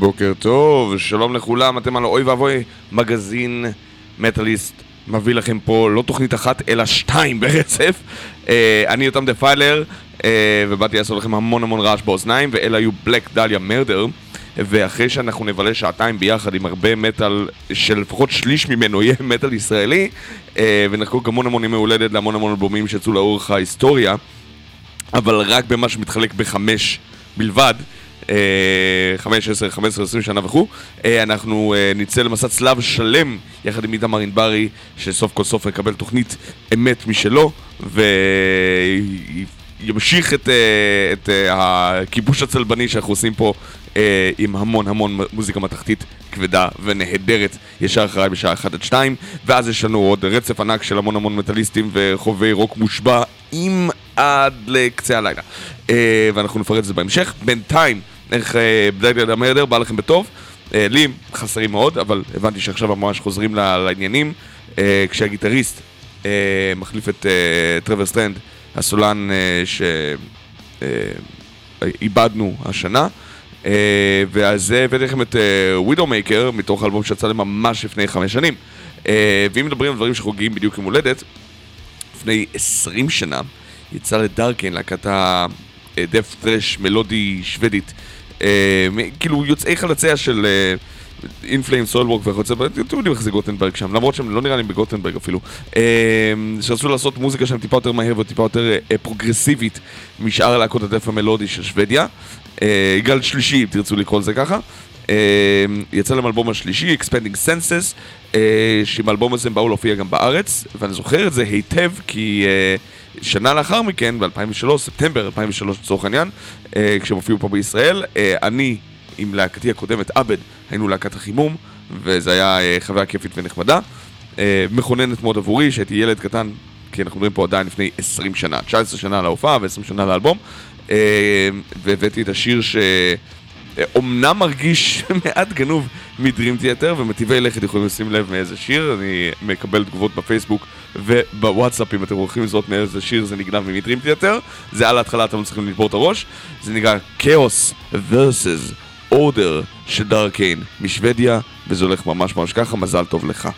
בוקר טוב, שלום לכולם, אתם על אוי ואבוי מגזין מטאליסט מביא לכם פה לא תוכנית אחת אלא שתיים ברצף. אה, אני יותם דפיילר אה, ובאתי לעשות לכם המון המון רעש באוזניים ואלה היו בלק דליה מרדר. ואחרי שאנחנו נבלה שעתיים ביחד עם הרבה מטאל שלפחות שליש ממנו יהיה מטאל ישראלי אה, ונחקוק המון המון ימי הולדת להמון המון אלבומים שיצאו לאורך ההיסטוריה. אבל רק במה שמתחלק בחמש בלבד 5, 10, 15, 20 שנה וכו', אה, אנחנו אה, נצא למסע צלב שלם יחד עם איתמר ענברי, שסוף כל סוף יקבל תוכנית אמת משלו, ימשיך את, אה, את הכיבוש הצלבני שאנחנו עושים פה עם המון המון מוזיקה מתכתית כבדה ונהדרת. ישר אחריי בשעה 1 עד 2 ואז יש לנו עוד רצף ענק של המון המון מטאליסטים וחובבי רוק מושבע עם עד לקצה הלילה. ואנחנו נפרט את זה בהמשך. בינתיים איך Black Dahlia Murder בא לכם בטוב לי חסרים מאוד אבל הבנתי שעכשיו ממש חוזרים לעניינים כשהגיטריסט מחליף את טרוור סטרנד הסולן שאיבדנו השנה אה, זה הבאתי לכם את Widowmaker, מתוך אלבום שיצא להם ממש לפני חמש שנים. ואם מדברים על דברים שחוגגים בדיוק עם הולדת, לפני עשרים שנה יצא לדארקן, להקת הדף טרש מלודי שוודית. Uh, כאילו יוצאי חלציה של אינפליים, סולוורק וכיוצא, אתם יודעים איך זה גוטנברג שם, למרות שהם לא נראה לי בגוטנברג אפילו. Uh, שרצו לעשות מוזיקה שם טיפה יותר מהר וטיפה יותר uh, פרוגרסיבית משאר להקות הדף המלודי של שוודיה. אה, גל שלישי, אם תרצו לקרוא לזה ככה. אה, יצא להם אלבום השלישי, Expanding Senses, אה, שעם האלבום הזה הם באו להופיע גם בארץ, ואני זוכר את זה היטב כי שנה לאחר מכן, ב-2003, ספטמבר 2003 לצורך העניין, כשהם הופיעו פה בישראל, אני עם להקתי הקודמת, עבד, היינו להקת החימום, וזה היה חוויה כיפית ונחמדה. מכוננת מאוד עבורי, שהייתי ילד קטן, כי אנחנו מדברים פה עדיין לפני 20 שנה, 19 שנה להופעה ו-20 שנה לאלבום. אה, והבאתי את השיר שאומנם מרגיש מעט גנוב מדרים תיאטר, ומטיבי לכת יכולים לשים לב מאיזה שיר, אני מקבל תגובות בפייסבוק ובוואטסאפ אם אתם הולכים לזאת מאיזה שיר זה נגנב מדרים תיאטר, זה על ההתחלה אתם צריכים לשבור את הראש, זה נקרא כאוס versus order של דארקיין משוודיה, וזה הולך ממש ממש ככה, מזל טוב לך.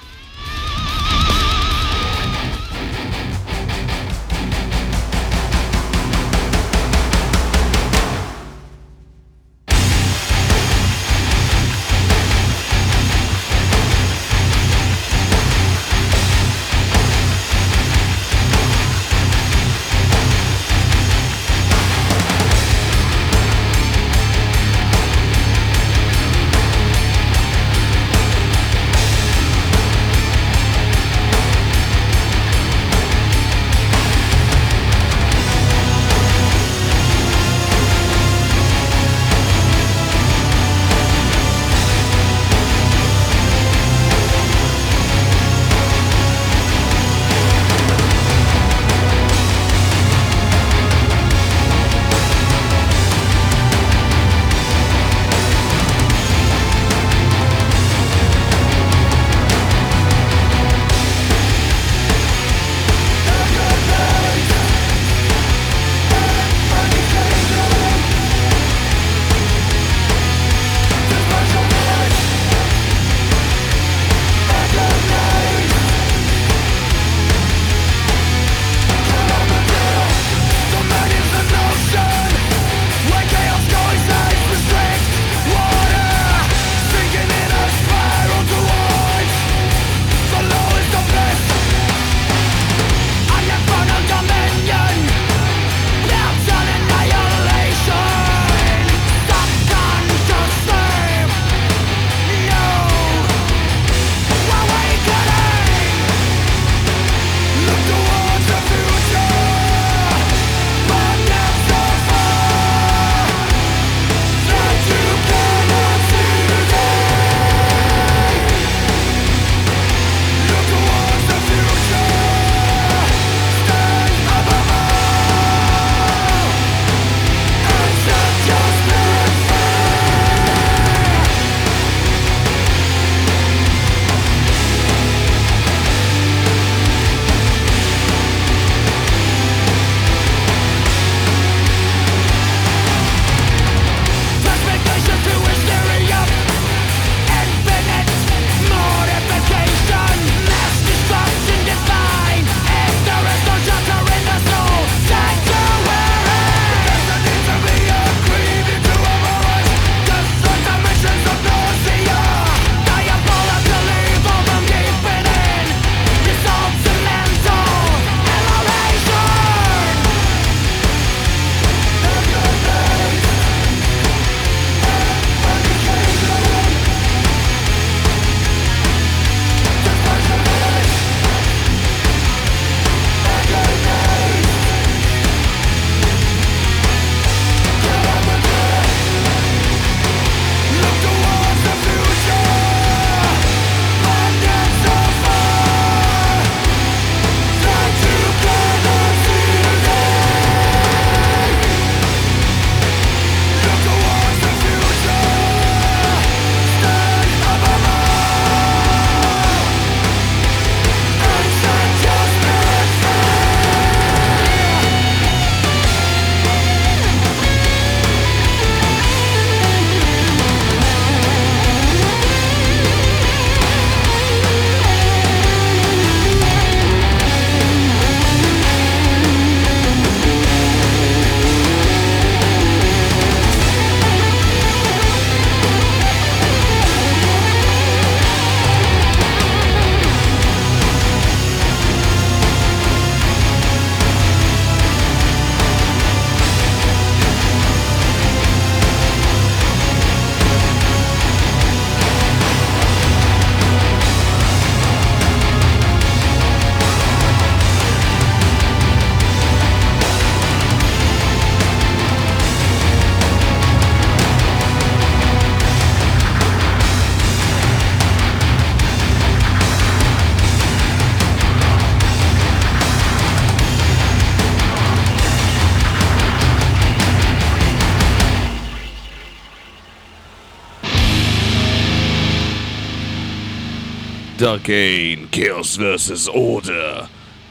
דארקיין, Chaos vs. Order,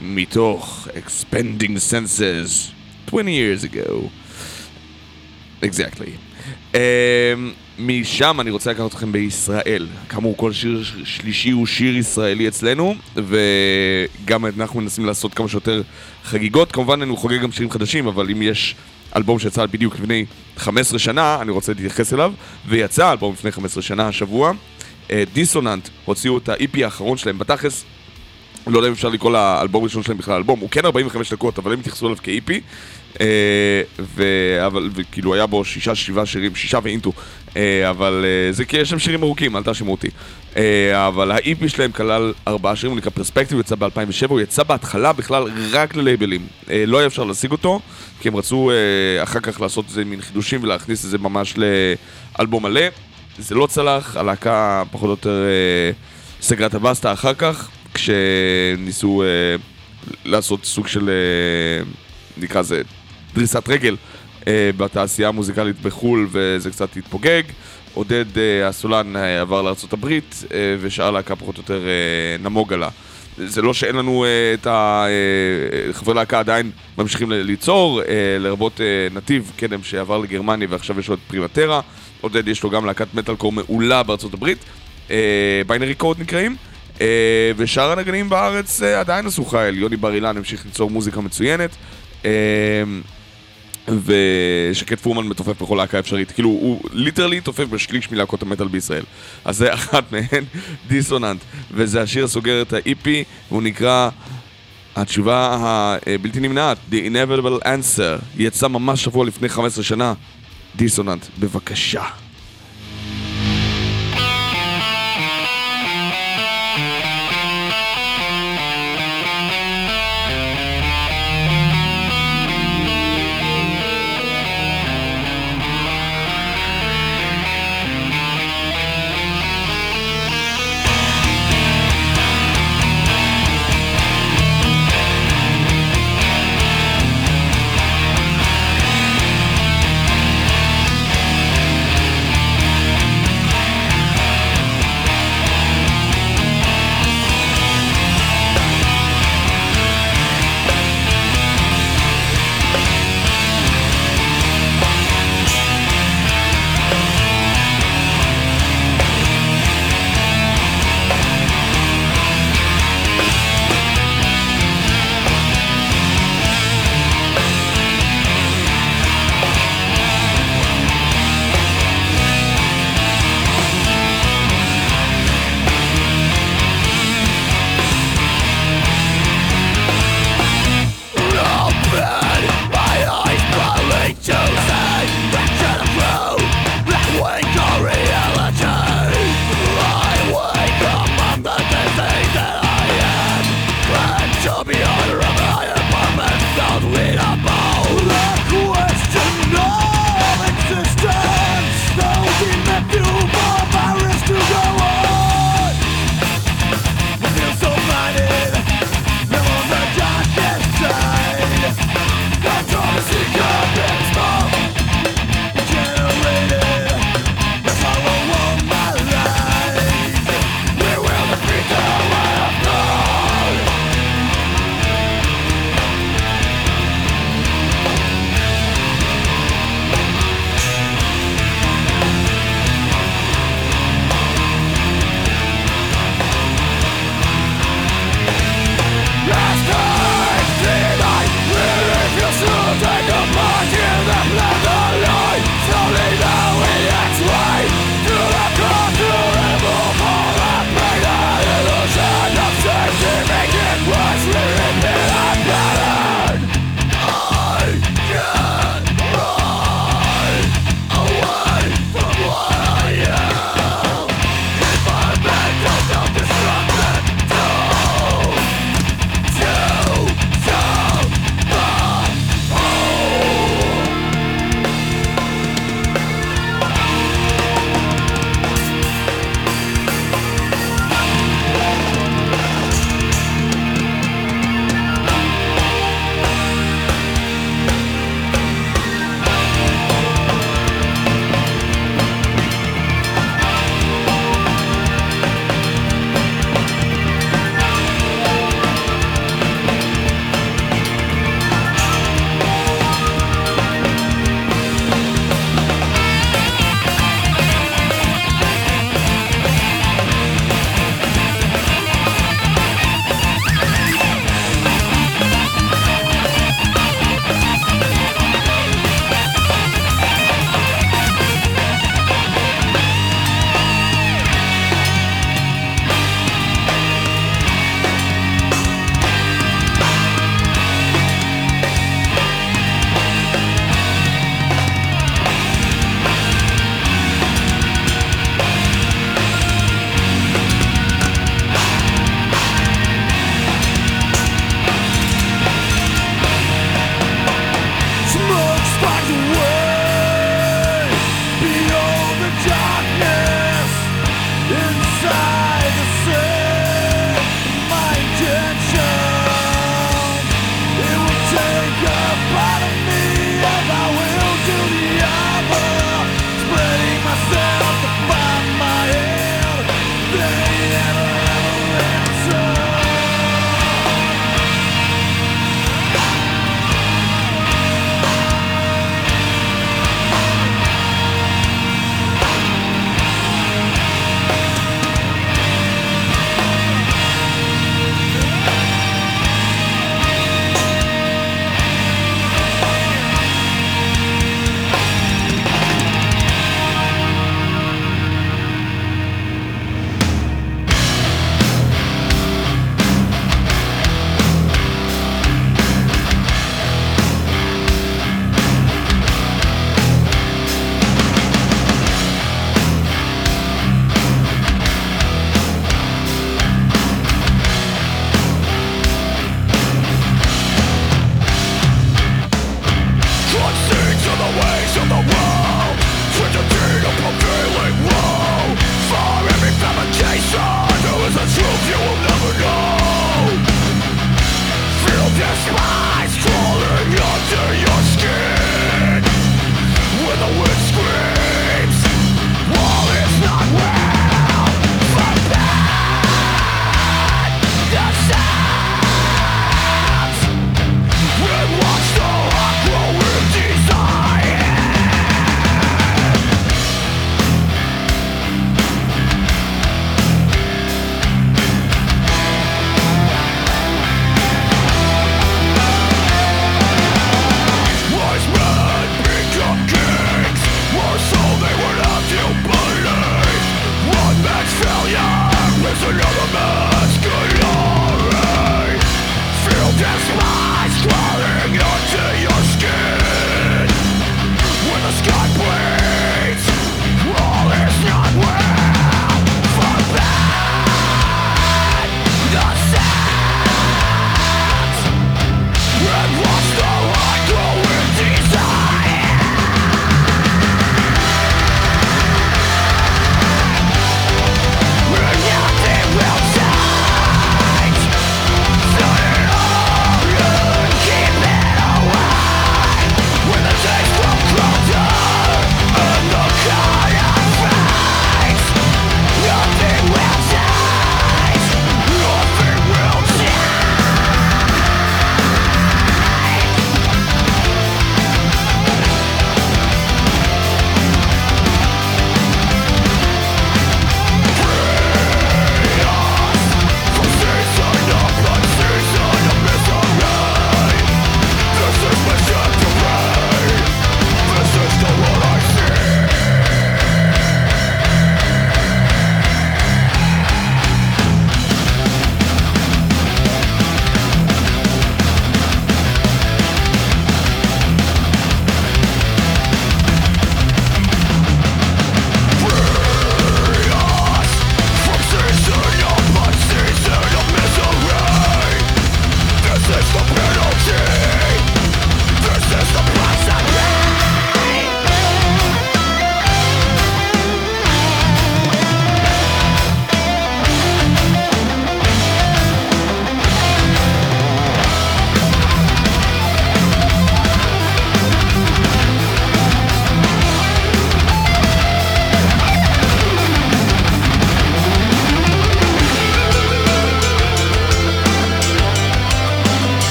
מתוך Expanding Senses, 20 years ago. Exactly. Um, משם אני רוצה לקחת אתכם בישראל. כאמור, כל שיר שלישי הוא שיר ישראלי אצלנו, וגם אנחנו מנסים לעשות כמה שיותר חגיגות. כמובן, אני חוגג גם שירים חדשים, אבל אם יש אלבום שיצא בדיוק לפני 15 שנה, אני רוצה להתייחס אליו, ויצא אלבום לפני 15 שנה השבוע. דיסוננט הוציאו את ה-EP האחרון שלהם, בתכלס לא יודע אם אפשר לקרוא לאלבום הראשון שלהם בכלל אלבום, הוא כן 45 דקות, אבל הם התייחסו אליו כ-EP, אה, אבל כאילו היה בו שישה, שבעה שירים, שישה ואינטו, אה, אבל אה, זה כי יש שם שירים ארוכים, אל תאשימו אותי. אבל ה-EP שלהם כלל ארבעה שירים, הוא נקרא פרספקטיב, יצא ב-2007, הוא יצא בהתחלה בכלל רק ללייבלים. לא היה אפשר להשיג אותו, כי הם רצו אחר כך לעשות איזה מין חידושים ולהכניס את זה ממש לאלבום מלא. זה לא צלח, הלהקה פחות או יותר סגרה את הבסטה אחר כך. כשניסו אה, לעשות סוג של, אה, נקרא לזה, דריסת רגל אה, בתעשייה המוזיקלית בחו"ל וזה קצת התפוגג. עודד אה, הסולן אה, עבר לארה"ב אה, ושאר להקה פחות או יותר אה, נמוג עלה. זה לא שאין לנו אה, את החברי אה, להקה עדיין ממשיכים ליצור, אה, לרבות אה, נתיב קדם שעבר לגרמניה ועכשיו יש לו את פרימטרה. עודד יש לו גם להקת מטאל קור מעולה בארצות הברית, Binary Code נקראים. אה, ושאר הנגנים בארץ אה, עדיין עשו חייל, יוני בר אילן המשיך ליצור מוזיקה מצוינת. אה, ושקד פורמן מתופף בכל להקה אפשרית, כאילו הוא literally תופף בשליש מלהקות המטאל בישראל. אז זה אחת מהן, דיסוננט, וזה השיר הסוגר את ה-EP, והוא נקרא התשובה הבלתי נמנעת, The Inevitable Answer, יצא ממש שבוע לפני 15 שנה, דיסוננט, בבקשה.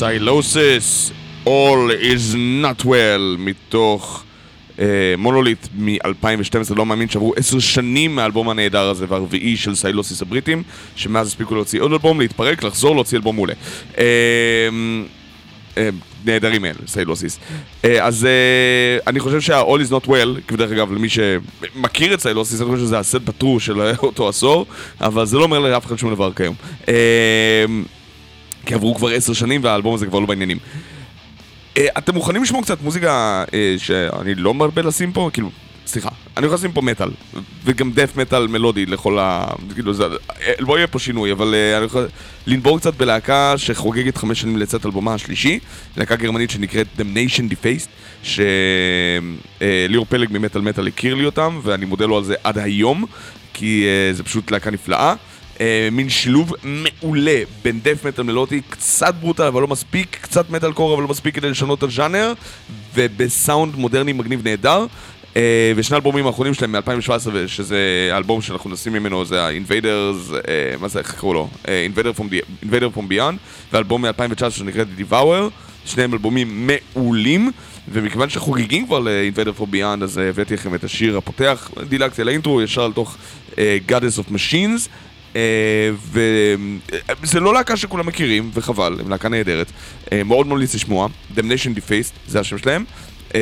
Sylosis, All is not well, מתוך מונוליט מ-2012, לא מאמין שעברו עשר שנים מהאלבום הנהדר הזה והרביעי של Sylosis הבריטים, שמאז הספיקו להוציא עוד אלבום, להתפרק, לחזור, להוציא אלבום מעולה. אה, אה, נהדרים אלה, Sylosis. אז אה, אני חושב שה-All is not well, דרך אגב, למי שמכיר את Sylosis, אני חושב שזה הסט בטרו של אותו עשור, אבל זה לא אומר לאף אחד שום דבר כיום. כי עברו כבר עשר שנים והאלבום הזה כבר לא בעניינים. אה, אתם מוכנים לשמוע קצת מוזיקה אה, שאני לא מרבה לשים פה? כאילו, סליחה, אני יכול לשים פה מטאל, וגם דף מטאל מלודי לכל ה... כאילו, זה... אה, לא יהיה פה שינוי, אבל אני יכול לנבור קצת בלהקה שחוגגת חמש שנים לצאת אלבומה השלישי, להקה גרמנית שנקראת Damnation Defaced, שליאור פלג ממטאל מטאל הכיר לי אותם, ואני מודה לו על זה עד היום, כי זה פשוט להקה נפלאה. אה, מין שילוב מעולה בין דף מטאל מלודי, קצת ברוטל אבל לא מספיק, קצת מטאל קור אבל לא מספיק כדי לשנות את הז'אנר, ובסאונד מודרני מגניב נהדר. אה, ושני האלבומים האחרונים שלהם מ-2017, שזה האלבום שאנחנו נשים ממנו, זה ה-Invaders, אה, מה זה, איך קראו לו? אה, Invader from, the, Invader from Beyond, ואלבום מ-2019 שנקרא Devour, שניהם אלבומים מעולים, ומכיוון שחוגגים כבר ל-Invader from Beyond, אז אה, הבאתי לכם את השיר הפותח, דילגתי על האינטרו, ישר לתוך אה, Goddess of Machines. וזה לא להקה שכולם מכירים, וחבל, הם להקה נהדרת. אה, מאוד ממליץ לשמוע, Damnation Defaced, זה השם שלהם. אה,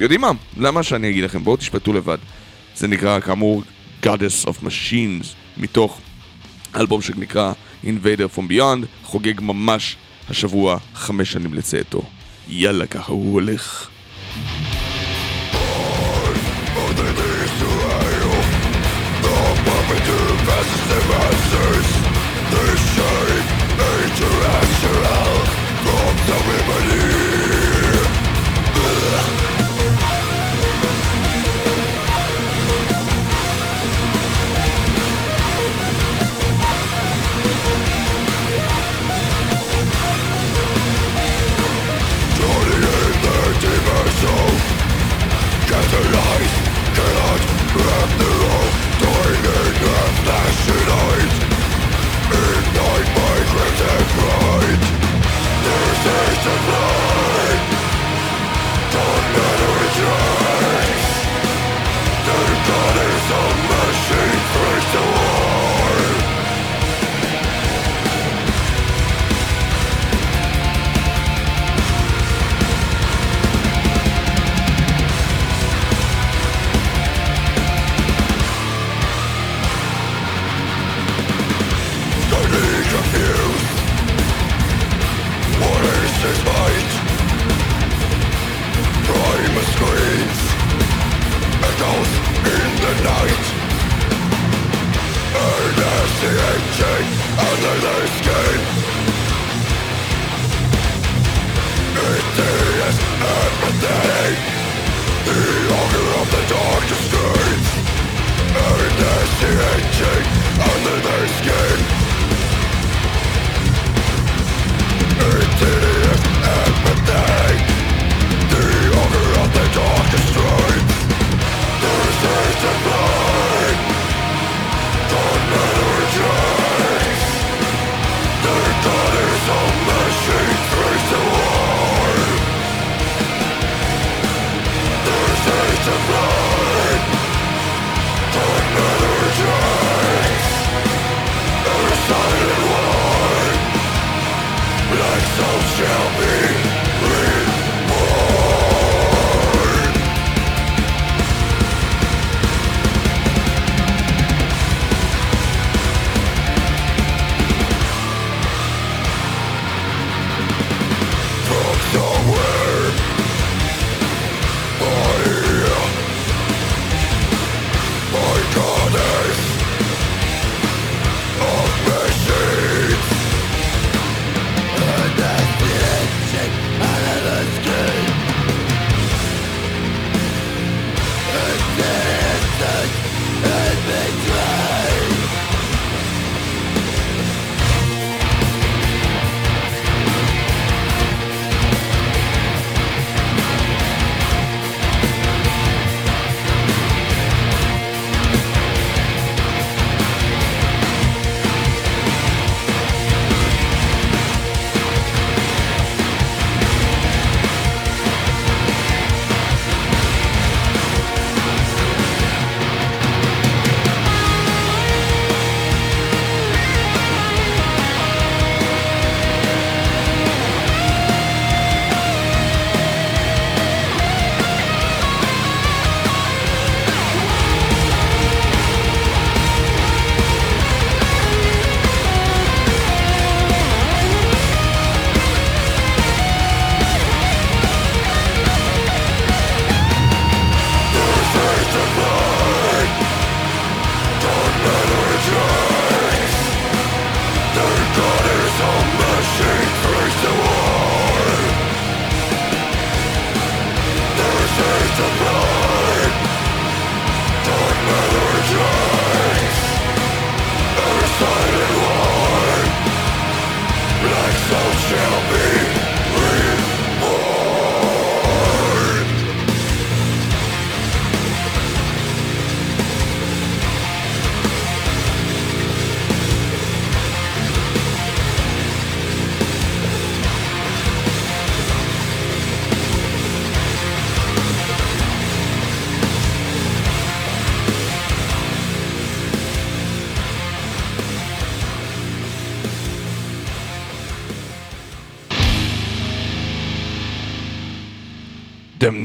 יודעים מה? למה שאני אגיד לכם? בואו תשפטו לבד. זה נקרא, כאמור, Goddess of Machines, מתוך אלבום שנקרא Invader from Beyond, חוגג ממש השבוע חמש שנים לצאתו. יאללה, ככה הוא הולך. masses This shape From the remedy. Get the light, cannot wrap the rope, dying in the taste of love is Prime screams Echoes in the night. And under the skin. It is everything The hunger of the dark to And under the skin. The darkest strength. There is to blood.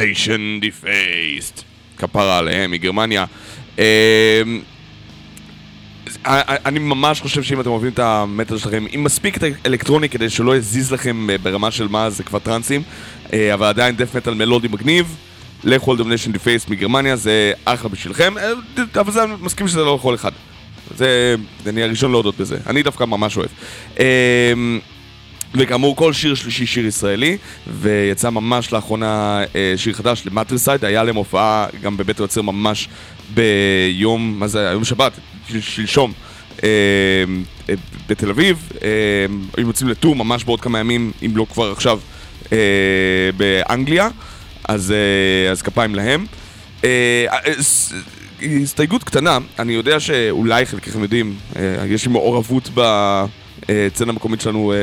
Damnation Defaced. כפרה עליהם, מגרמניה. אמ, אני ממש חושב שאם אתם אוהבים את המטאל שלכם, עם מספיק את האלקטרוני כדי שלא יזיז לכם אה, ברמה של מה זה כבר טרנסים, אה, אבל עדיין death metal מלודי מגניב, לכו על Damnation Defaced מגרמניה, זה אחלה בשבילכם, אה, אבל זה, מסכים שזה לא לכל אחד. זה, אני הראשון להודות בזה, אני דווקא ממש אוהב. אמ, וכאמור, כל שיר שלישי שיר ישראלי, ויצא ממש לאחרונה אה, שיר חדש למטריסייד, היה להם הופעה גם בבית היוצר ממש ביום, מה זה, היום שבת, של, שלשום, אה, אה, בתל אביב, אה, יוצאים לטור ממש בעוד כמה ימים, אם לא כבר עכשיו, אה, באנגליה, אז, אה, אז כפיים להם. אה, אה, הסתייגות קטנה, אני יודע שאולי חלקכם יודעים, אה, יש לי מעורבות ב... הצצנה המקומית שלנו אה,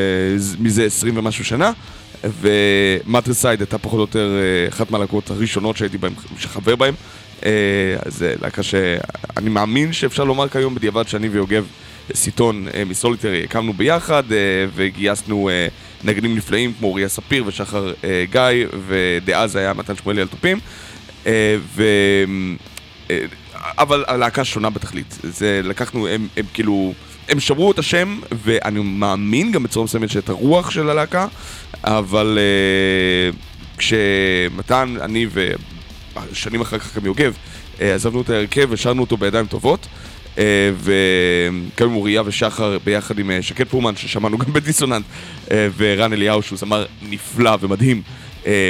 מזה 20 ומשהו שנה, ומטריסייד הייתה פחות או יותר אה, אחת מהלהקות הראשונות שהייתי בהם, שחבר בהם. אה, זה להקה שאני מאמין שאפשר לומר כיום בדיעבד שאני ויוגב סיטון מסוליטרי הקמנו ביחד וגייסנו נגנים נפלאים כמו אוריה ספיר ושחר גיא ודאז היה מתן שמואלי על תופים ו... אבל הלהקה שונה בתכלית, זה לקחנו, הם, הם כאילו הם שמרו את השם, ואני מאמין גם בצורה מסוימת שאת הרוח של הלהקה, אבל uh, כשמתן, אני ושנים אחר כך גם יוגב, uh, עזבנו את ההרכב ושרנו אותו בידיים טובות. Uh, וגם עם אוריה ושחר ביחד עם uh, שקד פורמן ששמענו גם בדיסוננט uh, ורן אליהו שהוא זמר נפלא ומדהים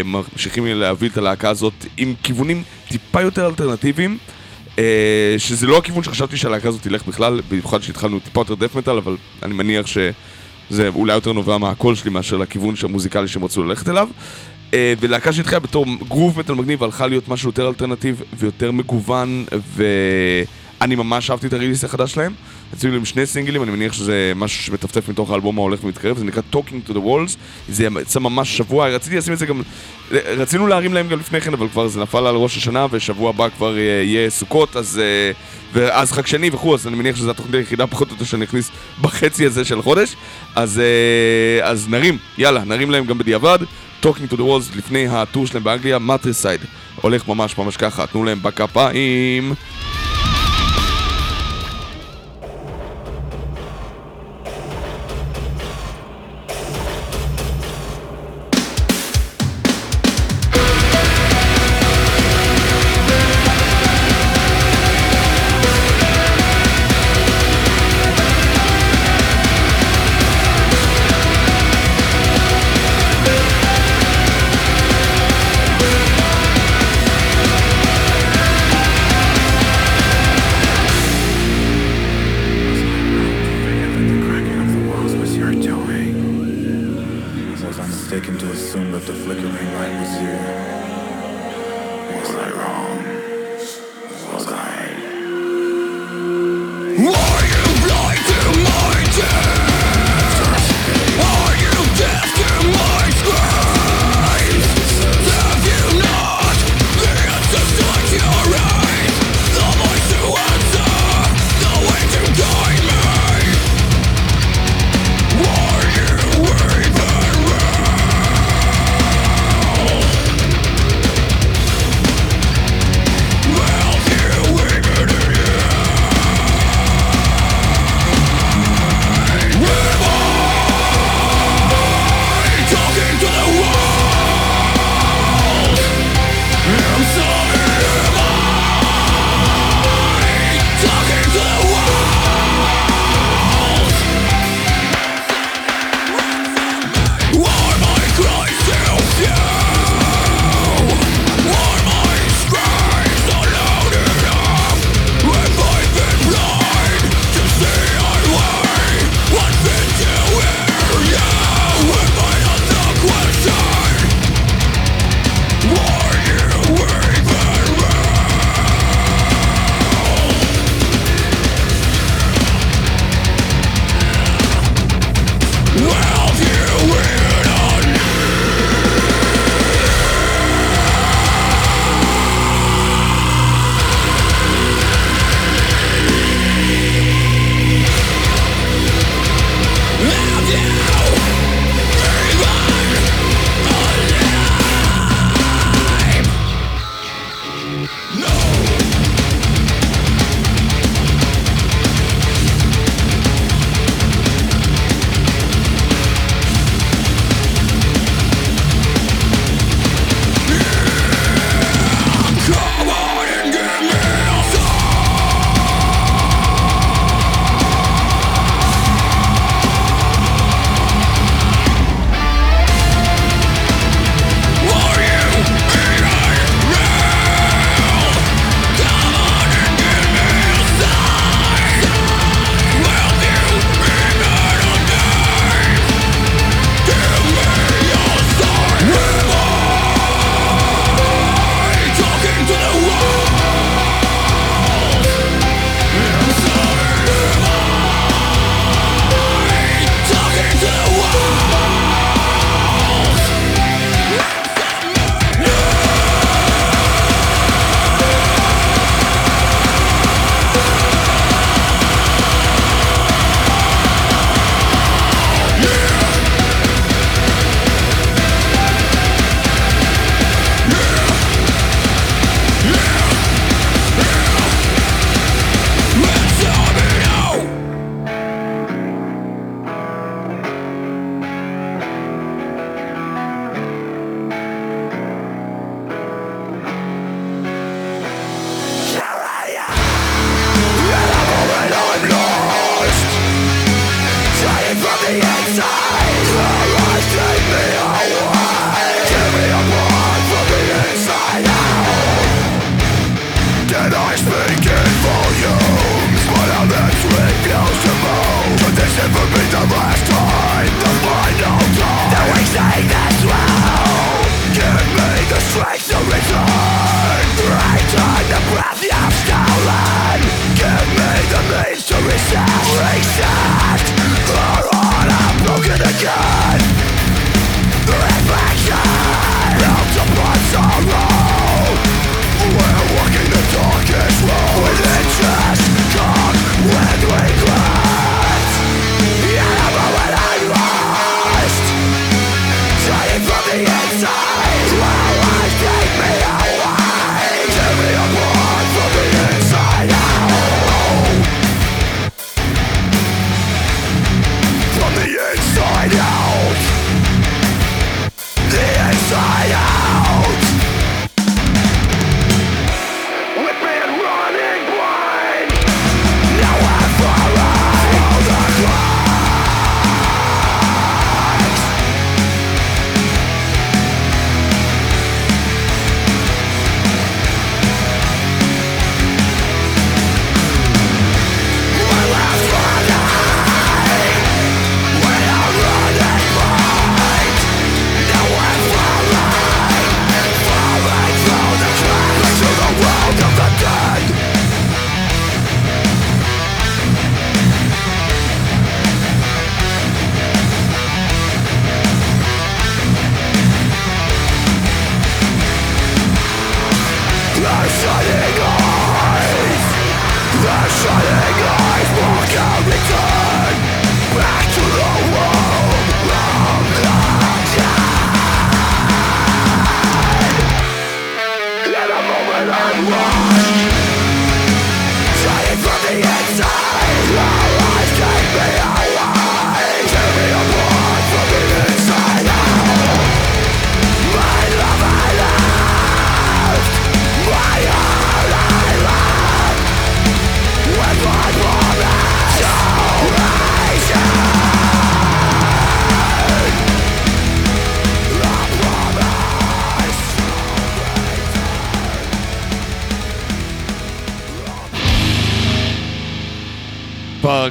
ממשיכים להביא את הלהקה הזאת עם כיוונים טיפה יותר אלטרנטיביים אה, שזה לא הכיוון שחשבתי שהלהקה הזאת תלך בכלל, במיוחד שהתחלנו טיפה יותר death metal, אבל אני מניח שזה אולי יותר נובע מהקול שלי מאשר לכיוון המוזיקלי שהם רצו ללכת אליו. אה, ולהקה שהתחילה בתור groove metal מגניב הלכה להיות משהו יותר alternative ויותר מגוון, ואני ממש אהבתי את ה release החדש שלהם. יצאו להם שני סינגלים, אני מניח שזה משהו שמטפטף מתוך האלבום ההולך ומתקרב, זה נקרא Talking to the Walls, זה יצא ממש שבוע, רציתי לשים את זה גם, רצינו להרים להם גם לפני כן, אבל כבר זה נפל על ראש השנה, ושבוע הבא כבר יהיה סוכות, אז... אה, ואז חג שני וכו', אז אני מניח שזו התוכנית היחידה פחות או יותר שאני אכניס בחצי הזה של החודש, אז, אה, אז נרים, יאללה, נרים להם גם בדיעבד. Talking to the Walls לפני הטור שלהם באנגליה, מטריסייד. הולך ממש ממש ככה, תנו להם בכפיים.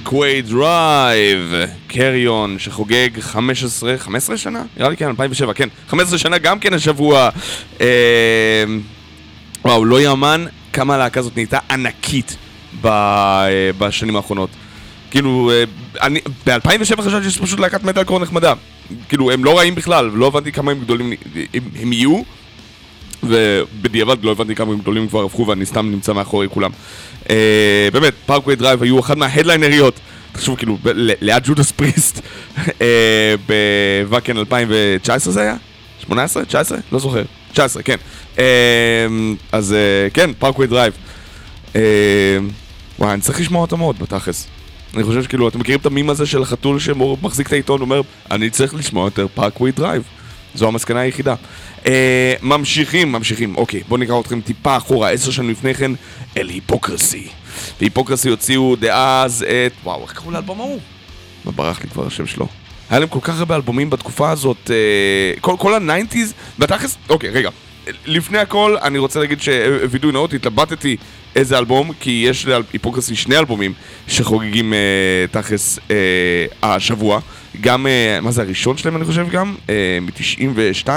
Parkway Drive, Carrion שחוגג 15, 15 שנה? נראה לי כן, 2007, כן. 15 שנה גם כן השבוע. אה, וואו, לא יאמן כמה הלהקה הזאת נהייתה ענקית ב, אה, בשנים האחרונות. כאילו, אה, אני, ב-2007 חשבתי שזה פשוט להקת מטאל קור נחמדה. כאילו, הם לא רעים בכלל, לא הבנתי כמה הם גדולים הם, הם יהיו. ובדיעבד לא הבנתי כמה גדולים כבר הפכו ואני סתם נמצא מאחורי כולם. אה, באמת, Parkway Drive היו אחד מההדליינריות, תחשבו כאילו, ליד Judas Priest, אה, ב Wacken 2019 זה היה? 18? 19? לא זוכר. 19, כן. אה, אז אה, כן, Parkway Drive. אה, וואי, אני צריך לשמוע אותם עוד בתכלס. אני חושב שכאילו, אתם מכירים את המים הזה של החתול שמחזיק את העיתון ואומר, אני צריך לשמוע יותר Parkway Drive. זו המסקנה היחידה. אה, ממשיכים, ממשיכים. אוקיי, בואו ניקח אתכם טיפה אחורה, עשר שנים לפני כן, אל Hypocrisy. ו Hypocrisy הוציאו דאז את... וואו, איך קראו לאלבום ההוא? מה ברח לי כבר השם שלו? היה להם כל כך הרבה אלבומים בתקופה הזאת, אה, כל, כל ה nineties, בתכלס, אוקיי, רגע. לפני הכל, אני רוצה להגיד שווידוי נאות, התלבטתי איזה אלבום, כי יש ל Hypocrisy שני אלבומים שחוגגים אה, תכלס אה, השבוע. גם, אה, מה זה הראשון שלהם אני חושב גם? אה, מ-92?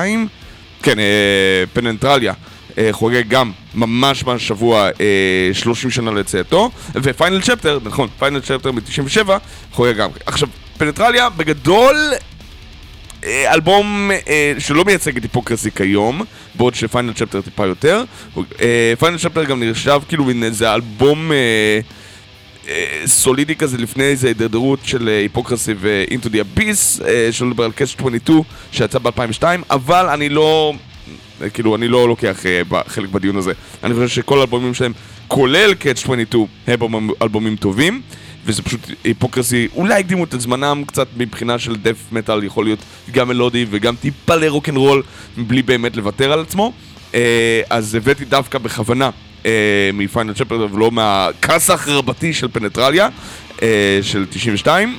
כן, אה, Penetralia. אה, חוגג גם ממש ממש שבוע אה, 30 שנה ליציאתו, ו Final Chapter, נכון, Final Chapter מ-97 חוגג גם. עכשיו, Penetralia בגדול אלבום אה, שלא מייצג את Hypocrisy כיום, בעוד ש Final Chapter טיפה יותר. אה, Final Chapter גם נחשב כאילו מין איזה אלבום אה, סולידי כזה לפני איזה הידרדרות של אה, Hypocrisy ו-Into the Abyss, שלא לדבר על קאסט 22 שיצא ב-2002, אבל אני לא, כאילו אני לא לוקח אה, חלק בדיון הזה. אני חושב שכל האלבומים שלהם, כולל Catch 22, הם אלבומים- אלבומים טובים. וזה פשוט Hypocrisy, אולי הקדימו את זמנם קצת מבחינה של death metal, יכול להיות גם מלודי וגם טיפה לרוקנרול, בלי באמת לוותר על עצמו. אה, אז הבאתי דווקא בכוונה אה, מ Final Chapter ולא מהכסח רבתי של Penetralia, אה, של 92.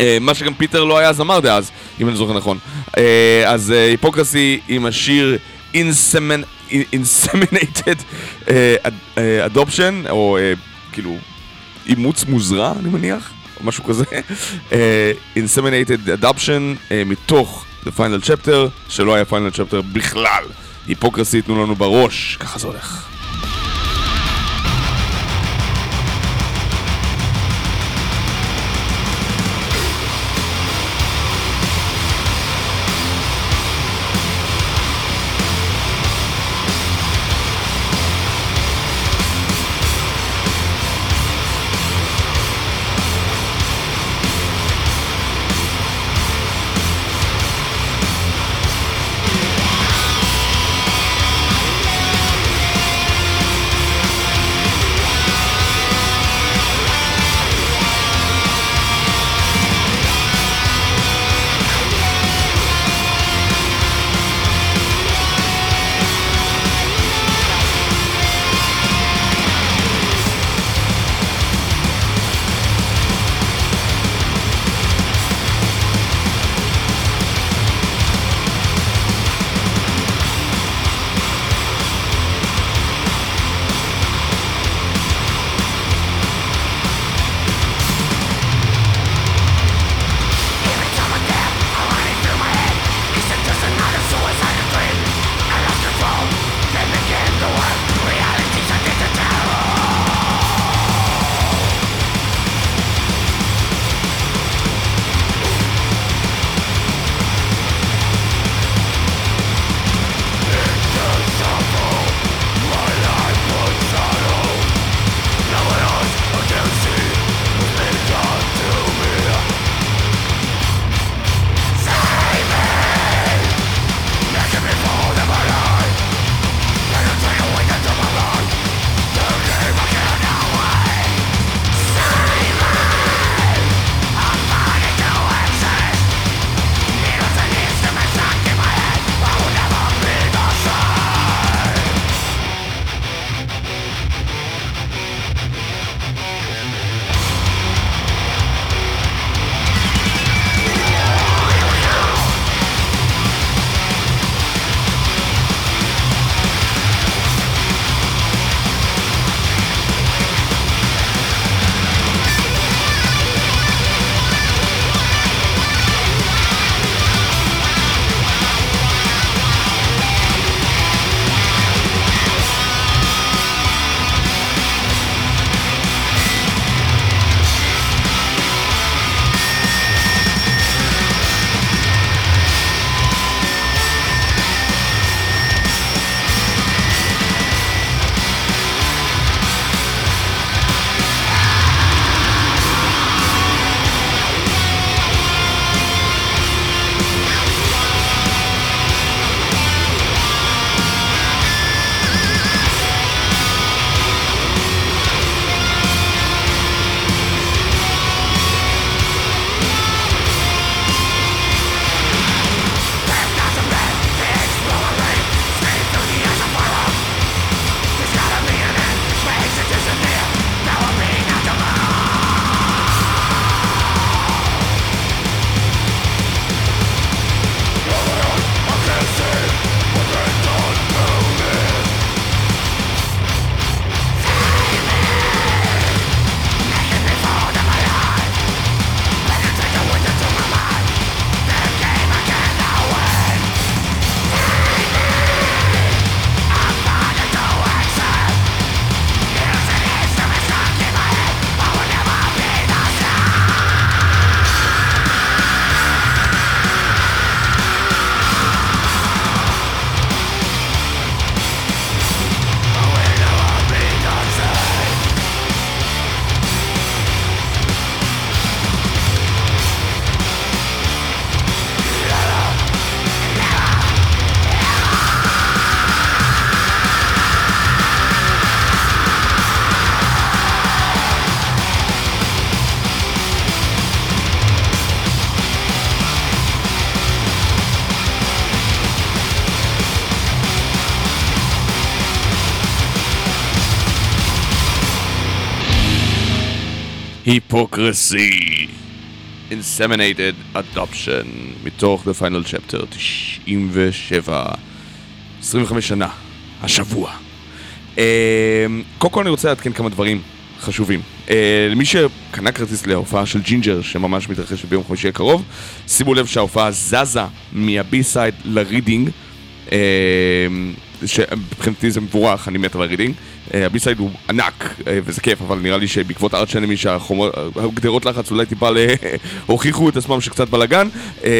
אה, מה שגם פיטר לא היה זמר דאז, אם אני זוכר נכון. אה, אז אה, היפוקרסי עם השיר Insemin- Inseminated Ad- Adoption, או כאילו אימוץ מוזרע, אני מניח, או משהו כזה. Inseminated Adoption מתוך The Final Chapter, שלא היה Final Chapter בכלל. היפוקרסי תנו לנו בראש, ככה זה הולך. Hypocrisy. Inseminated Adoption, מתוך The Final Chapter 97, 25 שנה, השבוע. אה, קודם כל אני רוצה לעדכן כמה דברים חשובים. אה, למי שקנה כרטיס להופעה של Jinjer, שממש מתרחשת ביום חמישי הקרוב, שימו לב שההופעה זזה מהבי-סייד לרידינג. שמבחינתי זה מבורך, אני מת על הרידינג. אה, הבי-סייד הוא ענק, אה, וזה כיף, אבל נראה לי שבעקבות ה Arch Enemy שהגדרות לחץ אולי טיפה הוכיחו את עצמם שקצת בלאגן, אה,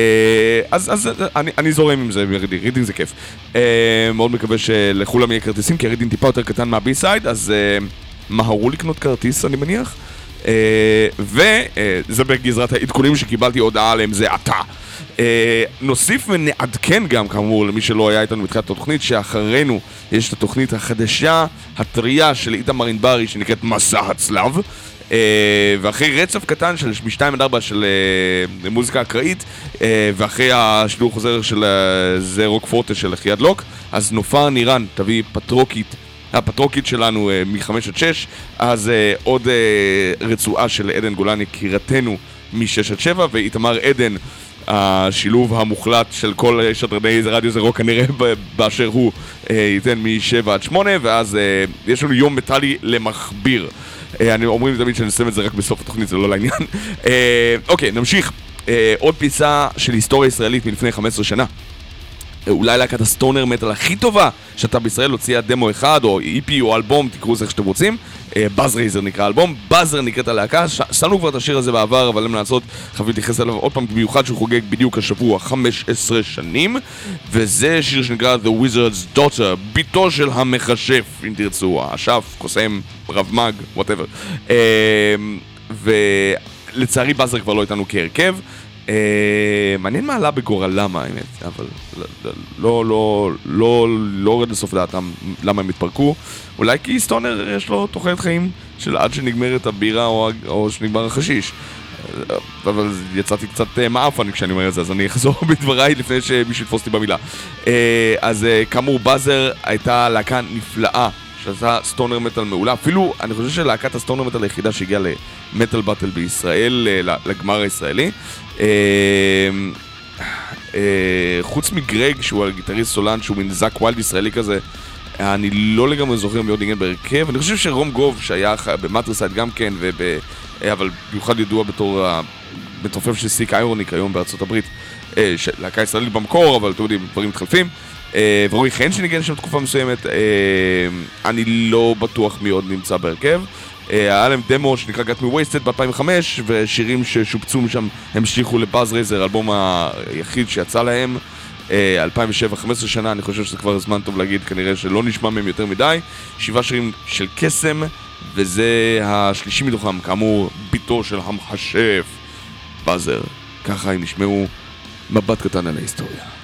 אז, אז אני, אני זורם עם זה ברידינג, רידינג זה כיף. מאוד מקווה שלכולם יהיה כרטיסים, כי הרידינג טיפה יותר קטן מהבי-סייד, אז מהרו לקנות כרטיס, אני מניח. וזה בגזרת העדכונים שקיבלתי הודעה עליהם זה עתה. אה, נוסיף ונעדכן גם, כאמור, למי שלא היה איתנו בתחילת התוכנית, שאחרינו יש את התוכנית החדשה, הטריה של איתמר ענברי, שנקראת מסע הצלב. Uh, ואחרי רצף קטן של מ-2 עד 4 של uh, מוזיקה אקראית uh, ואחרי השידור חוזר של זה רוק פורטה של חייד לוק אז נופר נירן תביא פטרוקית הפטרוקית שלנו uh, מ-5 עד 6 אז עוד רצועה של עדן גולני קירתנו מ-6 עד 7 ואיתמר עדן השילוב המוחלט של כל שדרני רדיו זה רוק כנראה באשר הוא אה, ייתן מ-7 עד 8 ואז אה, יש לנו יום מטאלי למכביר. אה, אני אומרים תמיד שנסיים את זה רק בסוף התוכנית, זה לא לעניין. אוקיי, נמשיך. עוד פיסה של היסטוריה ישראלית מלפני 15 שנה. אולי להקת הסטונר מטאל הכי טובה שאתה בישראל הוציאה דמו אחד או איפי או אלבום, תקראו לזה איך שאתם רוצים. באז אה, רייזר נקרא אלבום, באזר נקראת הלהקה, שמנו כבר את השיר הזה בעבר, אבל אין מה לעשות, חייבים להתייחס אליו עוד פעם, במיוחד שהוא חוגג בדיוק השבוע 15 שנים, וזה שיר שנקרא The Wizard's Daughter, ביתו של המכשף, אם תרצו, האשף, קוסם, רב מג, whatever. אה, ולצערי באזר כבר לא איתנו כהרכב. אה, מעניין מה עלה בגורלם האמת, אבל לא, לא, לא, לא יורד לסוף דעתם למה הם התפרקו. אולי כי stoner יש לו תוחלת חיים של עד שנגמרת הבירה או, או שנגמר החשיש. אבל יצאתי קצת אה, מעפן כשאני אומר את זה, אז אני אחזור בדבריי לפני שמישהו יתפוס אותי במילה. אה, אז כאמור, באזר הייתה להקה נפלאה. שעשה stoner metal מעולה, אפילו אני חושב שלהקת ה stoner metal היחידה שהגיעה ל Metal Battle בישראל, לגמר הישראלי. אמ, אה, חוץ מגרג, שהוא הגיטריסט סולן, שהוא מין זאק ווילד ישראלי כזה, אני לא לגמרי זוכר מי עוד ניגן בהרכב. אני חושב שרום גוב, שהיה במטרסייד גם כן, וב... אה, אבל במיוחד ידוע בתור המתופף של סיק איירוניק היום בארצות הברית, אה, להקה ישראלית במקור, אבל אתם יודעים, דברים מתחלפים. ורועי חן שניגן שם תקופה מסוימת, אני לא בטוח מי עוד נמצא בהרכב. היה להם דמו שנקרא Got Me Wasted ב-2005 ושירים ששופצו משם המשיכו לבאז רייזר, האלבום היחיד שיצא להם 2007, 15 שנה, אני חושב שזה כבר זמן טוב להגיד, כנראה שלא נשמע מהם יותר מדי. שבעה שירים של קסם וזה השלישי מתוכם, כאמור, ביתו של המחשף באזר. ככה הם נשמעו מבט קטן על ההיסטוריה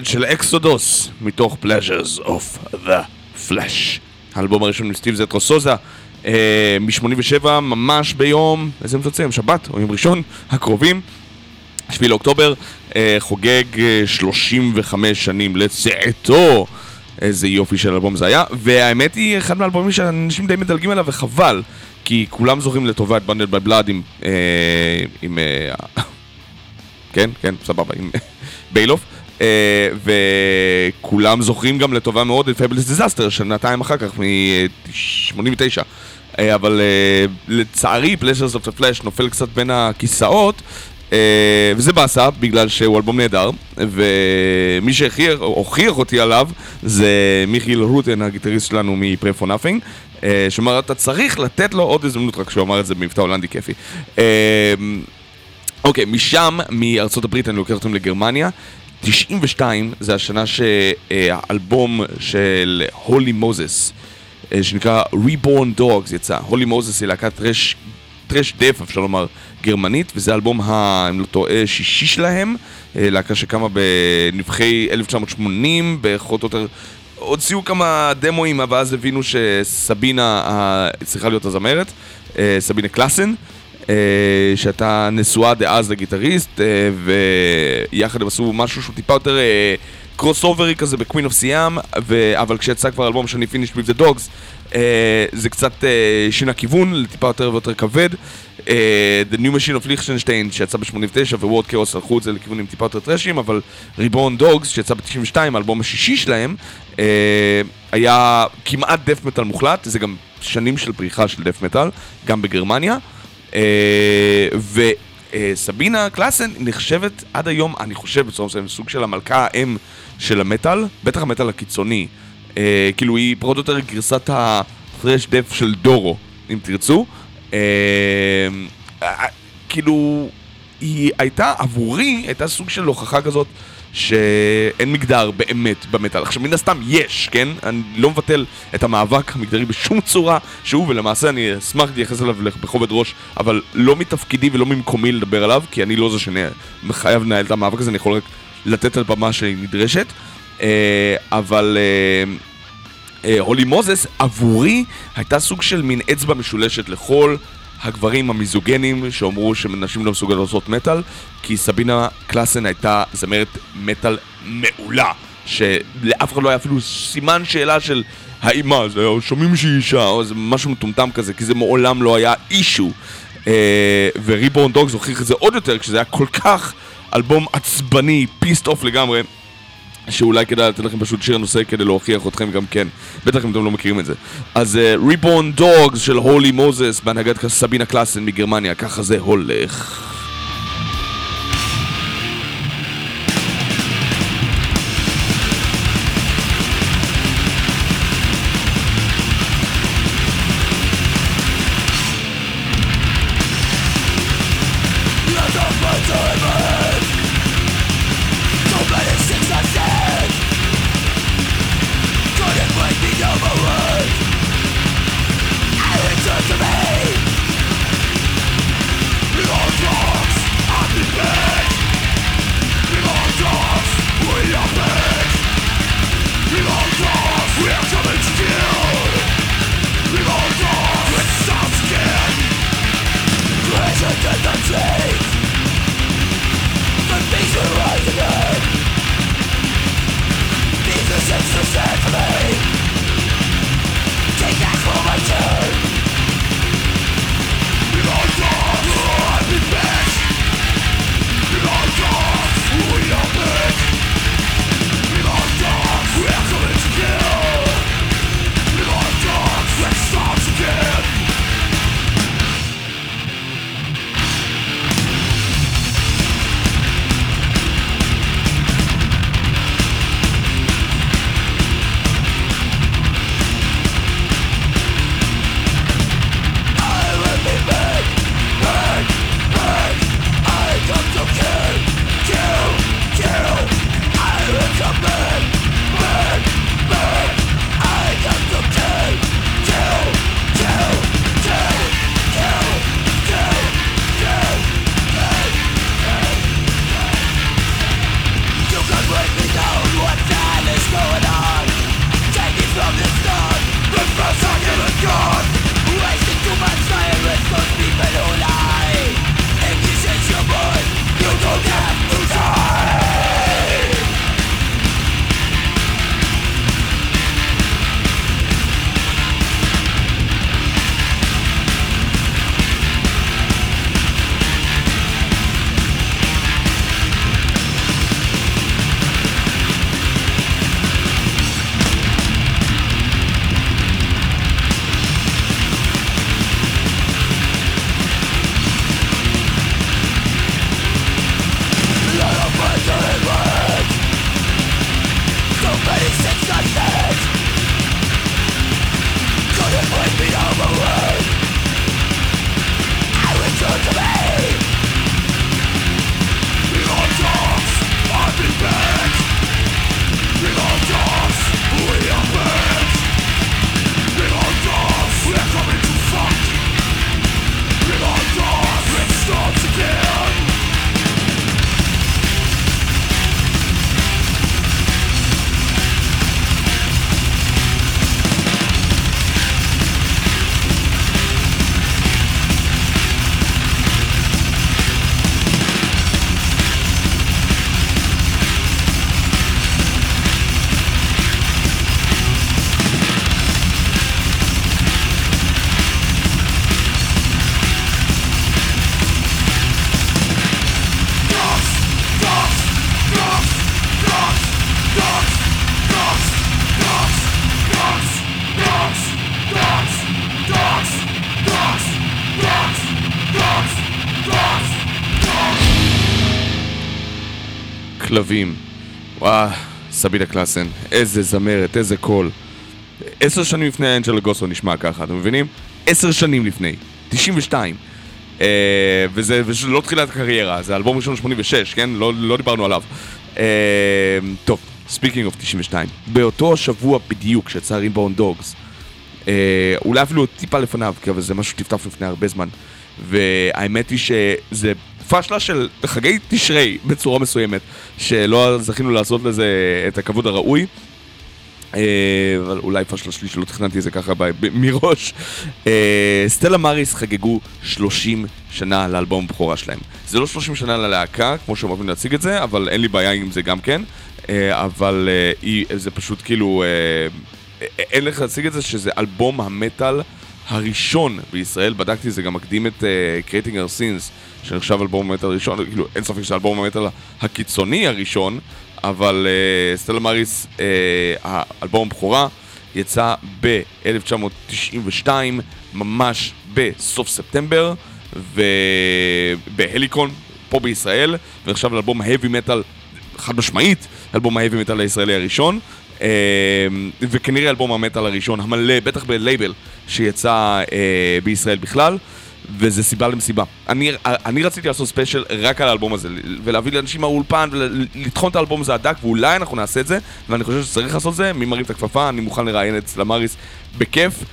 Dead של Exodus, מתוך Pleasures of the Flesh. האלבום הראשון עם סטיב זטרו סוזה, אה, מ-87, ממש ביום, איזה מפצה, שבת או יום ראשון, הקרובים, 7 לאוקטובר, אה, חוגג אה, 35 שנים לצאתו. איזה יופי של אלבום זה היה, והאמת היא, אחד מהאלבומים שאנשים די מדלגים עליו, וחבל, כי כולם זוכרים לטובה את Bonded by Blood עם... אה, עם אה, כן, כן, סבבה, עם באלוף. Uh, וכולם זוכרים גם לטובה מאוד את Fabulous Disaster, שנתיים אחר כך, מ-89. Uh, אבל uh, לצערי, Pleasures of the Flesh נופל קצת בין הכיסאות, וזה באסה, בגלל שהוא אלבום נהדר, ומי שהוכיח אותי עליו זה מיכיל רוטן, הגיטריסט שלנו for Nothing, uh, שאומר, אתה צריך לתת לו עוד הזדמנות, רק שהוא אמר את זה במבטא הולנדי כיפי. אוקיי, משם, מארצות הברית, אני לוקח אותם לגרמניה. 92 זה השנה שהאלבום של הולי מוזס, שנקרא Reborn Dogs יצא. הולי מוזס היא להקת טרש, טרש דף, אפשר לומר, גרמנית, וזה האלבום, ה, אם לא טועה, שישי שלהם. להקה שקמה בנבחי 1980, פחות יותר... הוציאו כמה דמואים, אבל אז הבינו שסבינה צריכה להיות הזמרת, סבינה קלאסן. Uh, שהייתה נשואה דאז לגיטריסט, uh, ויחד הם עשו משהו שהוא טיפה יותר cross uh, over י כזה ב Queen of Siam, אבל כשיצא כבר אלבום של Finished with the Dogs, uh, זה קצת שינה כיוון, לטיפה יותר ויותר כבד. The New Machine of Liechtenstein שיצא ב-89 World Chaos הלכו את זה לכיוונים טיפה יותר thrash יים, אבל ריבון דוגס שיצא ב-92, האלבום השישי שלהם, היה כמעט דף מטאל מוחלט, זה גם שנים של פריחה של דף מטאל, גם בגרמניה. Uh, וסבינה קלאסן נחשבת עד היום, אני חושב בצורה מסוימת, סוג של המלכה האם של המטאל, בטח המטאל הקיצוני. Uh, כאילו היא פחות או יותר גרסת הפרש דף של דורו, אם תרצו. כאילו, היא הייתה עבורי, הייתה סוג של הוכחה כזאת שאין מגדר באמת במטאל. עכשיו מן הסתם יש, כן? אני לא מבטל את המאבק המגדרי בשום צורה שהוא, ולמעשה אני אשמח להתייחס אליו בכובד ראש, אבל לא מתפקידי ולא ממקומי לדבר עליו, כי אני לא זה שחייב לנהל את המאבק הזה, אני יכול רק לתת על במה שהיא נדרשת. אבל הולי מוזס עבורי הייתה סוג של מין אצבע משולשת לכל הגברים המיזוגנים שאומרו שנשים לא מסוגלות לעשות מטאל כי סבינה קלאסן הייתה זמרת מטאל מעולה שלאף אחד לא היה אפילו סימן שאלה של האם מה, זה שומעים שהיא אישה או זה משהו מטומטם כזה כי זה מעולם לא היה אישו. אה, ו Reborn Dogs הוכיח את זה עוד יותר כשזה היה כל כך אלבום עצבני, pissed off לגמרי שאולי כדאי לתת לכם פשוט שיר נושא כדי להוכיח אתכם גם כן, בטח אם אתם לא מכירים את זה. אז ריבורן uh, דוגס של הולי מוזס בהנהגת סבינה קלאסן מגרמניה, ככה זה הולך. כלבים. וואו, סבינה קלאסן, איזה זמרת, איזה קול. עשר שנים לפני אנג'לה גוסו נשמע ככה, אתם מבינים? עשר שנים לפני, 92. Uh, וזה, וזה לא תחילת הקריירה, זה אלבום ראשון 86, כן? לא, לא דיברנו עליו. Uh, טוב, speaking of 92. באותו השבוע בדיוק שיצא Reborn Dogs, uh, אולי אפילו טיפה לפניו, כי אבל זה משהו שטפטף לפני הרבה זמן. והאמת היא שזה פשלה של חגי תשרי בצורה מסוימת, שלא זכינו לעשות לזה את הכבוד הראוי. אה, אבל אולי פשלה שלי שלא תכננתי את זה ככה מראש. אה, סטלה מריס חגגו 30 שנה לאלבום הבכורה שלהם. זה לא 30 שנה ללהקה, כמו שהם אוהבים להציג את זה, אבל אין לי בעיה עם זה גם כן. אה, אבל זה פשוט כאילו, אין לך להציג את זה שזה אלבום המטאל הראשון בישראל, בדקתי זה, גם מקדים את Creating Our Sins, שנחשב אלבום המטאל הראשון, כאילו אין ספק שזה אלבום המטאל הקיצוני הראשון, אבל uh, סטלה מריס, uh, האלבום הבכורה, יצא ב-1992, ממש בסוף ספטמבר, ובהליקון, פה בישראל, ונחשב לאלבום ההאבי מטאל חד משמעית, אלבום ההאבי מטאל הישראלי הראשון, אה, וכנראה אלבום המטאל הראשון המלא, בטח בלייבל, שיצא אה, בישראל בכלל, וזה סיבה למסיבה. אני, אני רציתי לעשות special רק על האלבום הזה, ולהביא לאנשים מהאולפן ולטחון את האלבום הזה הדק, ואולי אנחנו נעשה את זה, ואני חושב שצריך לעשות את זה, מי מרים את הכפפה, אני מוכן לראיין את סלמריס בכיף.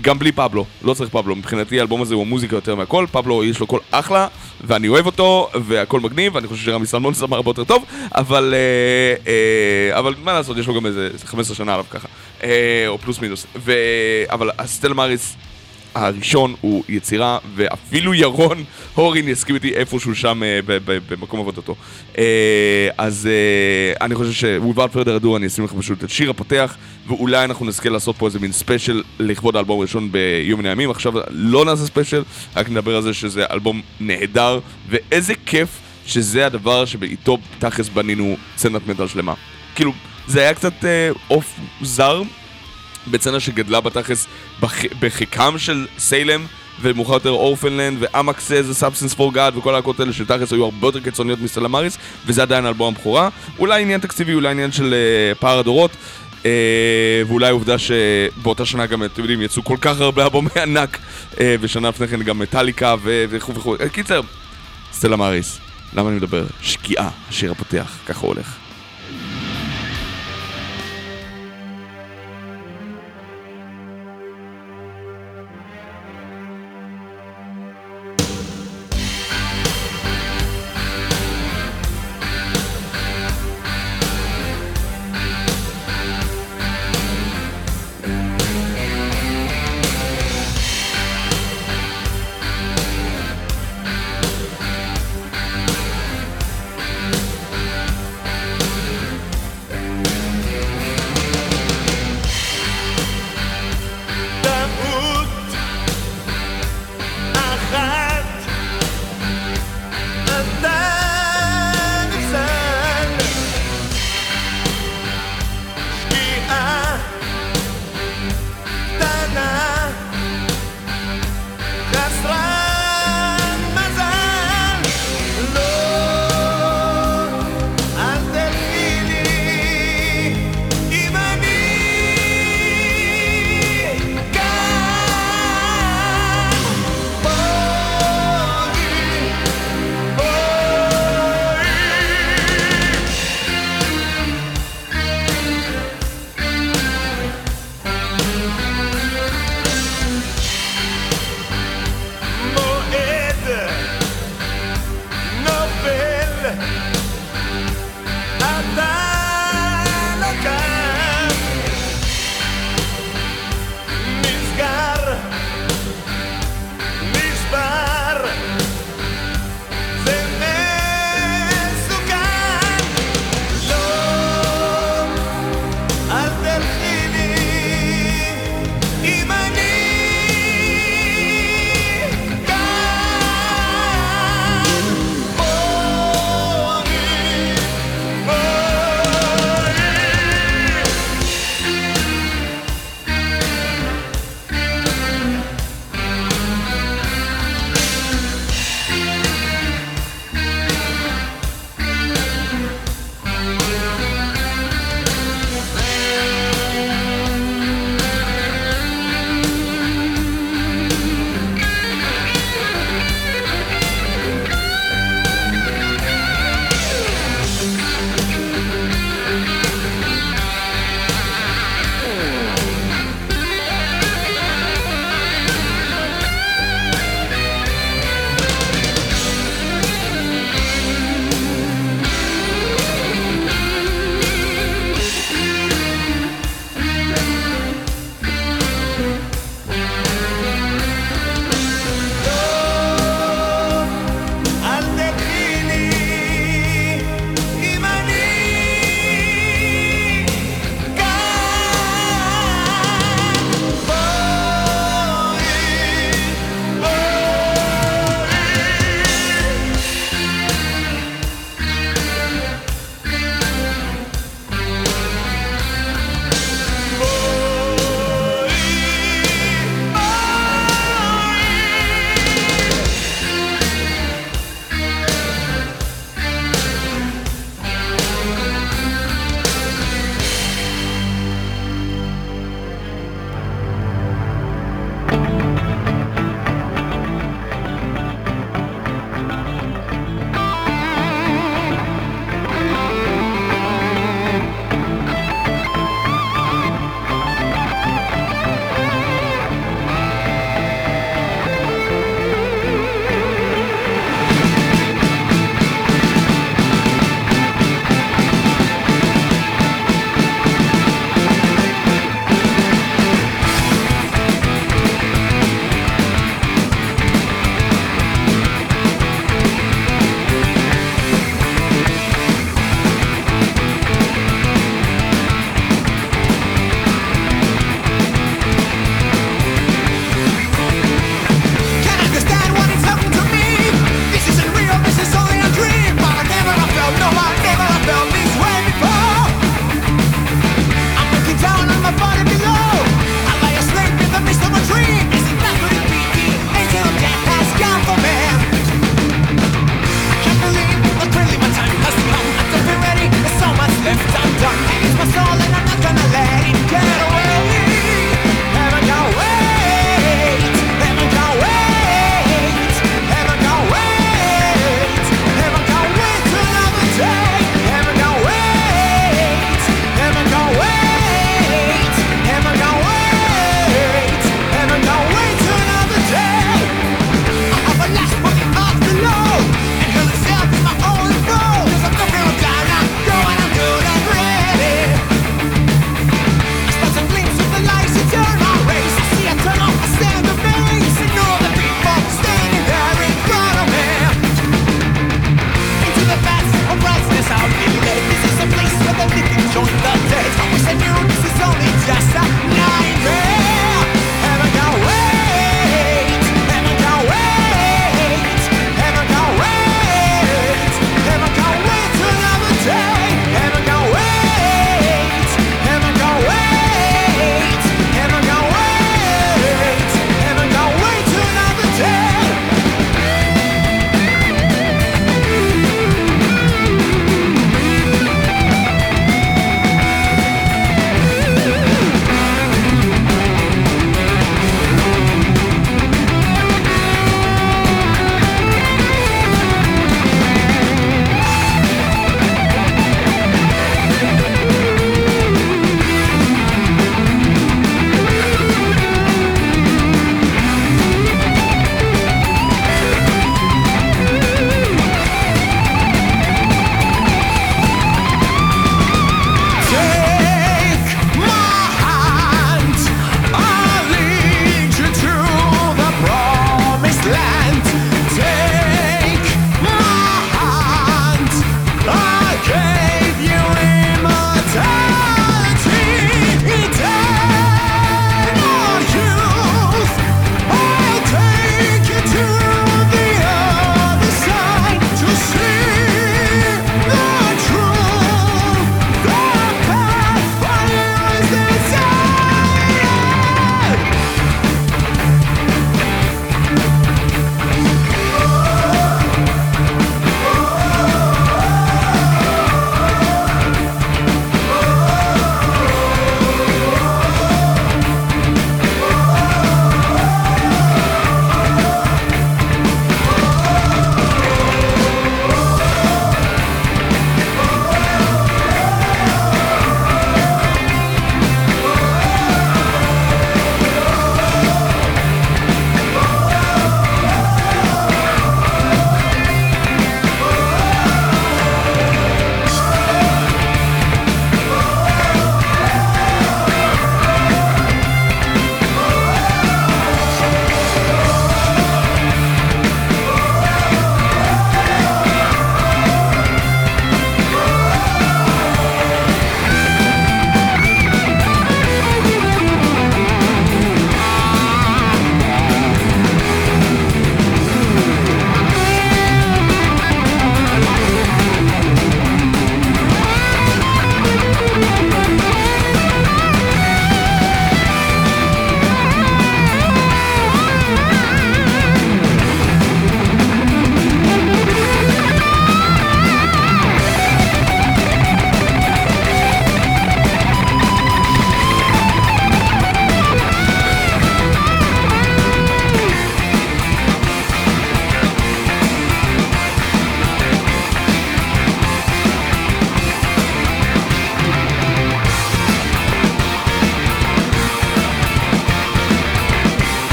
גם בלי פבלו, לא צריך פבלו, מבחינתי האלבום הזה הוא המוזיקה יותר מהכל, פבלו יש לו קול אחלה, ואני אוהב אותו, והכל מגניב, ואני חושב שרמי סלמון זמר הרבה יותר טוב, אבל, אה, אה, אבל מה לעשות, יש לו גם איזה 15 שנה עליו ככה, אה, או פלוס מינוס, ו... אבל מריס הראשון הוא יצירה, ואפילו ירון הורין יסכים איתי איפשהו שם אה, במקום עבודתו. אה, אז אה, אני חושב ש-Without further ado אני אשים לך פשוט את שיר הפותח, ואולי אנחנו נזכה לעשות פה איזה מין ספיישל לכבוד האלבום הראשון ביום מן הימים. עכשיו לא נעשה ספיישל, רק נדבר על זה שזה אלבום נהדר, ואיזה כיף שזה הדבר שבאיתו תכלס בנינו סצנת מטאל שלמה. כאילו, זה היה קצת עוף זר. בצנה שגדלה בתכלס בח... בחיקם של סיילם ומאוחר יותר אורפנלנד ואמקסס וסאבסנס פור גאד וכל הלהקות האלה שתכלס היו הרבה יותר קיצוניות מסלמריס וזה עדיין אלבום הבכורה. אולי עניין תקציבי, אולי עניין של uh, פער הדורות uh, ואולי עובדה שבאותה שנה גם, אתם יודעים, יצאו כל כך הרבה אלבומי ענק uh, ושנה לפני כן גם מטאליקה וכו' וכו' קיצר, סטלה מאריס, למה אני מדבר? שקיעה, השיר הפותח, ככה הולך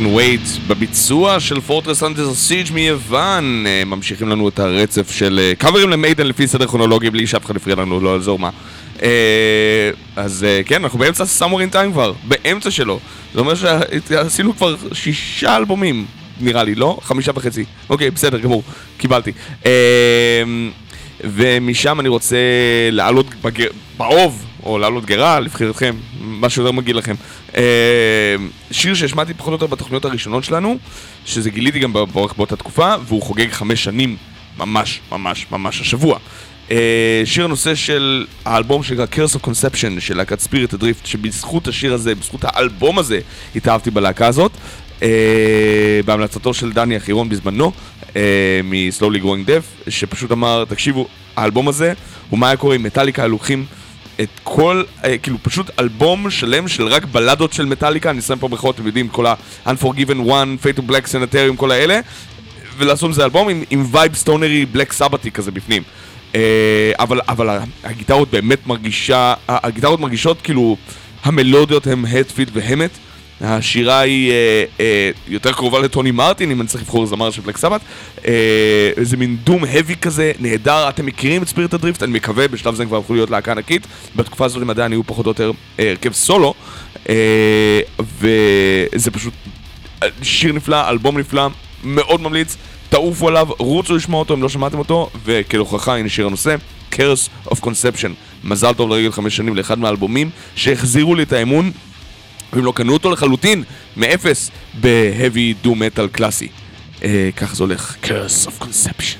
Can Wait בביצוע של פורטרס אנדר סיג' מיוון אה, ממשיכים לנו את הרצף של אה, קאברים למיידן לפי סדר כרונולוגי בלי שאף אחד יפריע לנו, לא יעזור מה. אה, אז אה, כן, אנחנו באמצע סאמור אין טיים כבר, באמצע שלו. זה אומר שעשינו כבר שישה אלבומים נראה לי, לא? חמישה וחצי. אוקיי, בסדר, גמור, קיבלתי. אה, ומשם אני רוצה לעלות בגר... באוב, או לעלות גרה, לבחירתכם, מה שיותר מגעיל לכם. אה, שיר שהשמעתי פחות או יותר בתוכניות הראשונות שלנו, שזה גיליתי גם באורך באותה תקופה, והוא חוגג חמש שנים ממש ממש ממש השבוע. אה, שיר הנושא של האלבום שנקרא Curse of Conception של להקת ספיריט הדריפט, שבזכות השיר הזה, בזכות האלבום הזה, התאהבתי בלהקה הזאת. Uh, בהמלצתו של דני אחירון בזמנו, uh, מ-Slowly Growing Deaf, שפשוט אמר, תקשיבו, האלבום הזה, ומה היה קורה אם מטאליקה לוקחים את כל, uh, כאילו פשוט אלבום שלם של רק בלדות של מטאליקה, אני שם פה ברכות, אתם יודעים, כל ה-Unforgiven One, Fade to Black, Sanitarium, כל האלה, ולעשות מזה אלבום עם, עם vibe סטונרי בלק סבתי כזה בפנים. אה, אבל, אבל הגיטרות באמת מרגישה, הגיטרות מרגישות כאילו, המלודיות הן הטפיט והמת. השירה היא אה, אה, יותר קרובה לטוני מרטין, אם אני צריך לבחור זמר של בלק סבת. אה, איזה מין דום האבי כזה, נהדר. אתם מכירים את ספיריט הדריפט? אני מקווה, בשלב זה הם כבר הפכו להיות להקה ענקית. בתקופה הזאת הם עדיין היו פחות או יותר אה, הרכב סולו. אה, וזה פשוט אה, שיר נפלא, אלבום נפלא, מאוד ממליץ. תעופו עליו, רוצו לשמוע אותו אם לא שמעתם אותו, וכהוכחה הנה שיר הנושא, Curse of Conception. מזל טוב לרגל חמש שנים לאחד מהאלבומים שהחזירו לי את האמון והם לא קנו אותו לחלוטין, מאפס, ב-heavy do metal קלאסי. כך זה הולך. curse of conception.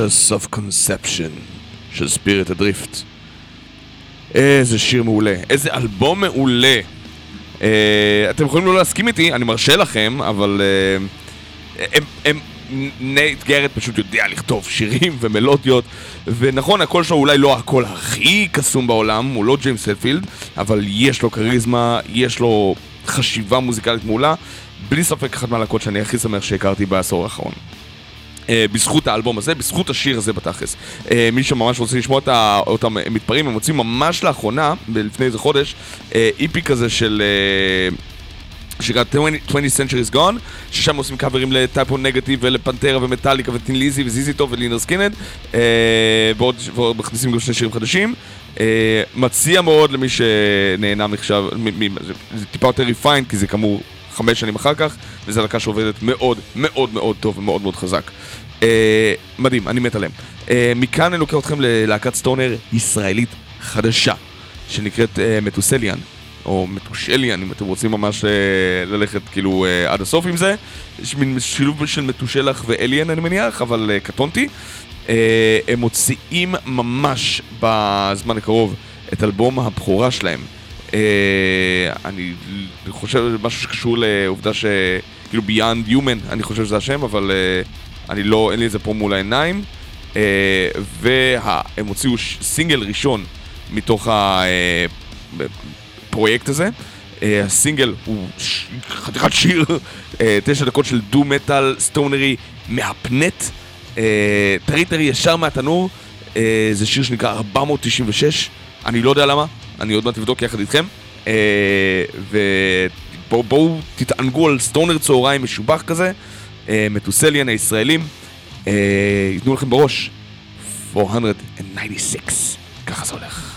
Curse of Conception של Spirit Adrift. איזה שיר מעולה, איזה אלבום מעולה. אה, אתם יכולים לא להסכים איתי, אני מרשה לכם, אבל אה, הם, הם, נייט גארט פשוט יודע לכתוב שירים ומלודיות ונכון, הקול שלו אולי לא הקול הכי קסום בעולם, הוא לא ג'יימס הטפילד אבל יש לו כריזמה, יש לו חשיבה מוזיקלית מעולה בלי ספק אחת מהלהקות שאני הכי שמח שהכרתי בעשור האחרון בזכות האלבום הזה, בזכות השיר הזה בתכלס. אה, מי שממש רוצה לשמוע אותם מתפרעים, הם מוצאים ממש לאחרונה, לפני איזה חודש, EP אה, כזה של... שנקרא 20 Centuries Gone, ששם עושים קאברים ל Type O Negative ולפנטרה ומטאליקה ו Thin Lizzy ו ZZ Top ו Lynyrd Skynyrd, אה, ועוד, מכניסים גם שני שירים חדשים. אה, מציע מאוד למי שנהנה מחשב, זה טיפה יותר refined, כי זה כאמור חמש שנים אחר כך, וזו להקה שעובדת מאוד מאוד מאוד טוב ומאוד מאוד חזק. אה, מדהים, אני מת עליהם. אה, מכאן אני לוקח אתכם ללהקת סטונר ישראלית חדשה, שנקראת אה, מטוסליאן. או מתושליאן, אם אתם רוצים ממש אה, ללכת כאילו אה, עד הסוף עם זה. יש מין שילוב של מתושלח ואליאן אני מניח, אבל אה, קטונתי. אה, הם מוציאים ממש בזמן הקרוב את אלבום הבכורה שלהם. אה, אני חושב משהו שקשור לעובדה ש... כאילו Beyond Human, אני חושב שזה השם, אבל אה, אני לא, אין לי את זה פה מול העיניים. אה, והם הוציאו סינגל ראשון מתוך ה... אה, הפרויקט הזה. אה, הסינגל הוא ש... חתיכת שיר, uh, תשע דקות של doom metal סטונרי מהפנט, אה, טרי טרי ישר מהתנור, uh, זה שיר שנקרא 496, אני לא יודע למה, אני עוד מעט אבדוק יחד איתכם, uh, ובואו בוא, תתענגו על סטונר צהריים משובח כזה, מטוסליאן הישראלים, uh, ייתנו לכם בראש 496, ככה זה הולך.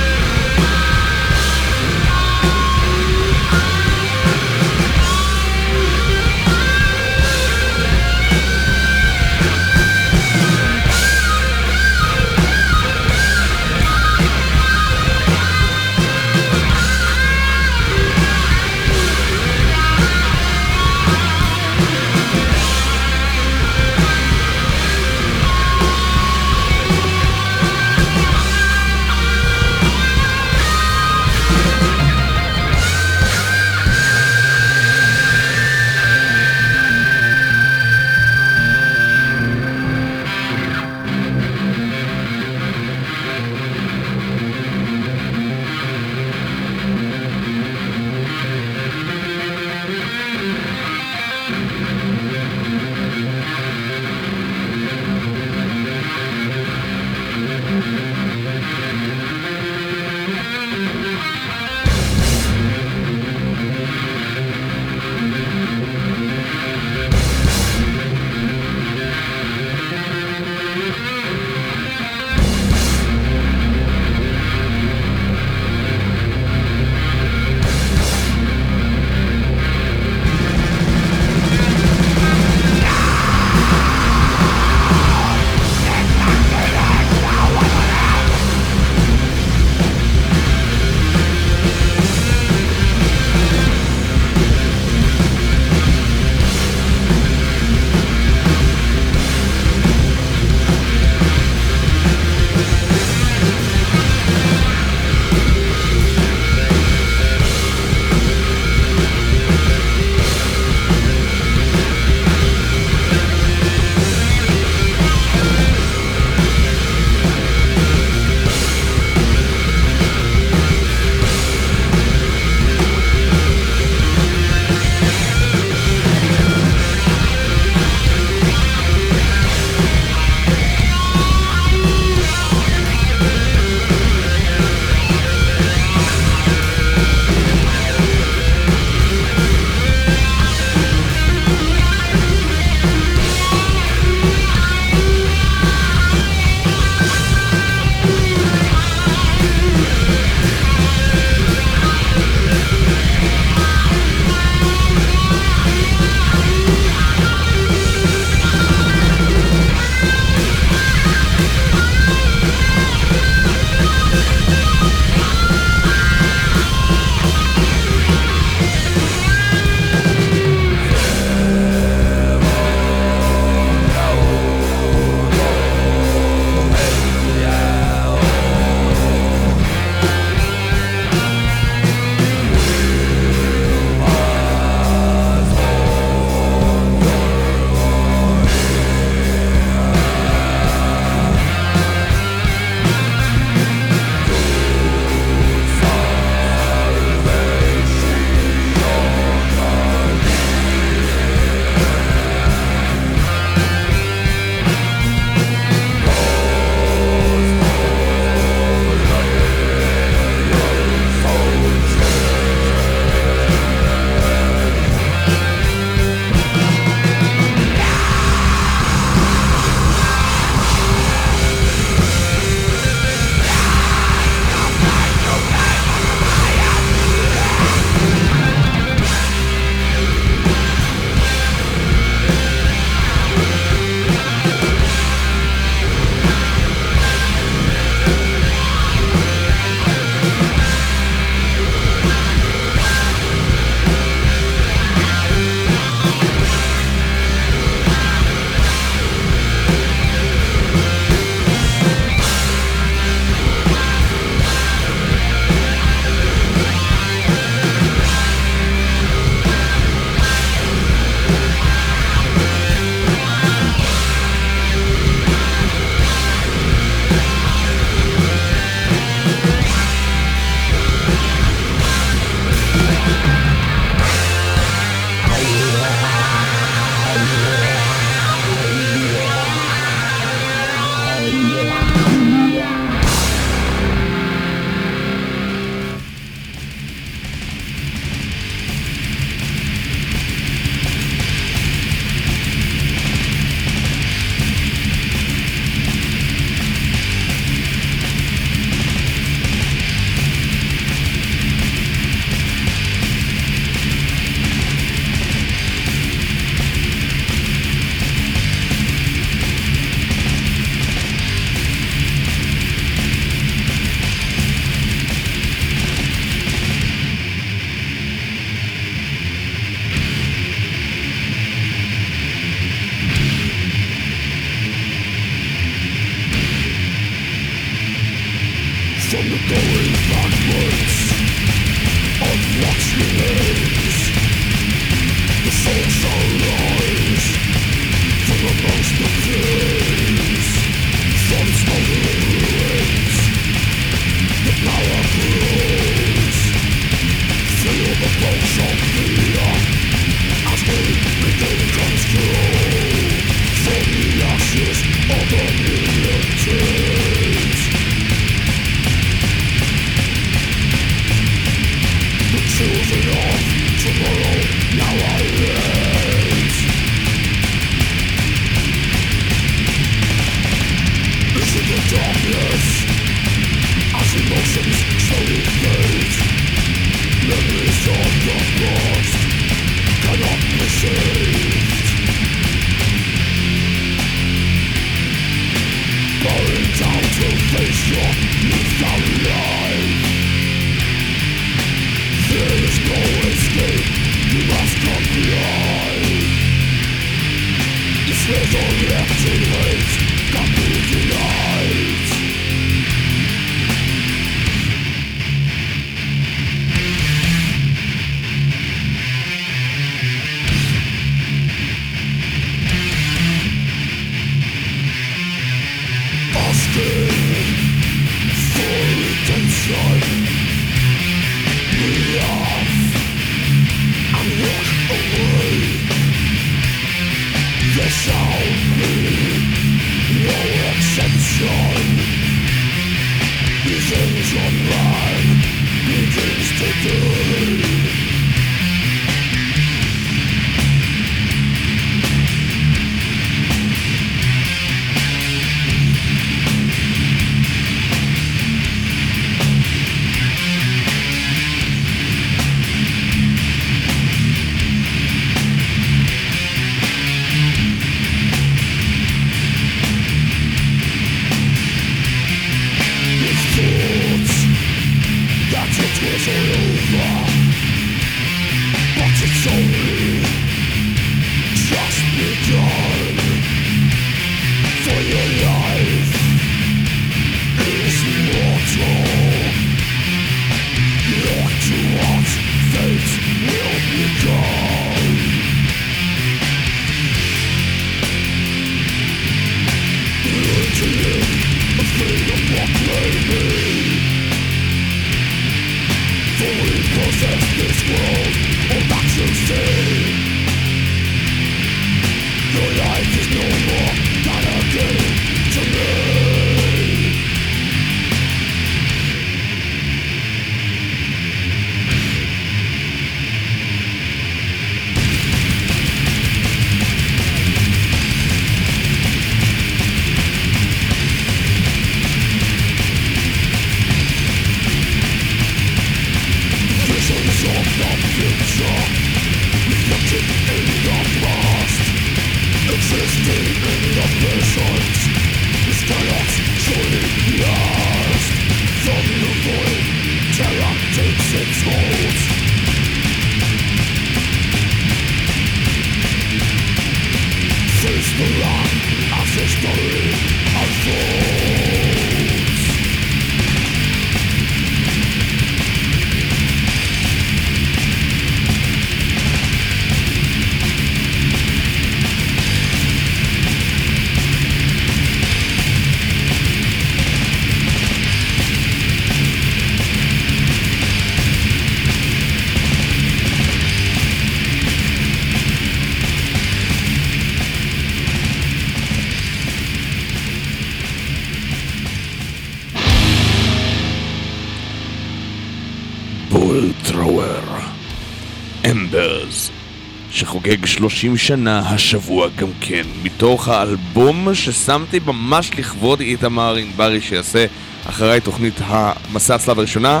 שחוגג 30 שנה השבוע גם כן, מתוך האלבום ששמתי ממש לכבוד איתמר ענברי שיעשה אחריי תוכנית המסע הצלב הראשונה,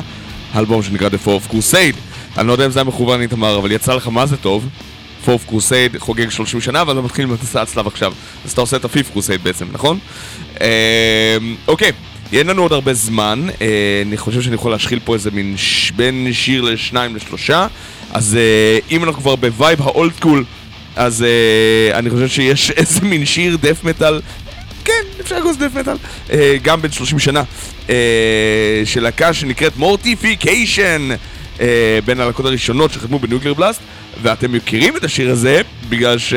האלבום שנקרא The Four of Crusade. אני לא יודע אם זה היה מכוון איתמר, אבל יצא לך מה זה טוב. Four of Crusade חוגג 30 שנה, ואתה מתחיל עם מסע הצלב עכשיו. אז אתה עושה את ה-Fifth Crusade בעצם, נכון? אה, אוקיי. אין לנו עוד הרבה זמן, אה, אני חושב שאני יכול להשחיל פה איזה מין. בין שיר לשניים לשלושה אז אה, אם אנחנו כבר ב vibe ה old school אז אה, אני חושב שיש איזה מין שיר death metal כן, אפשר לקרוא לזה death metal אה, גם בן 30 שנה של להקה שנקראת Mortification בין הלהקות הראשונות שחתמו ב Nuclear Blast. ואתם מכירים את השיר הזה בגלל ש...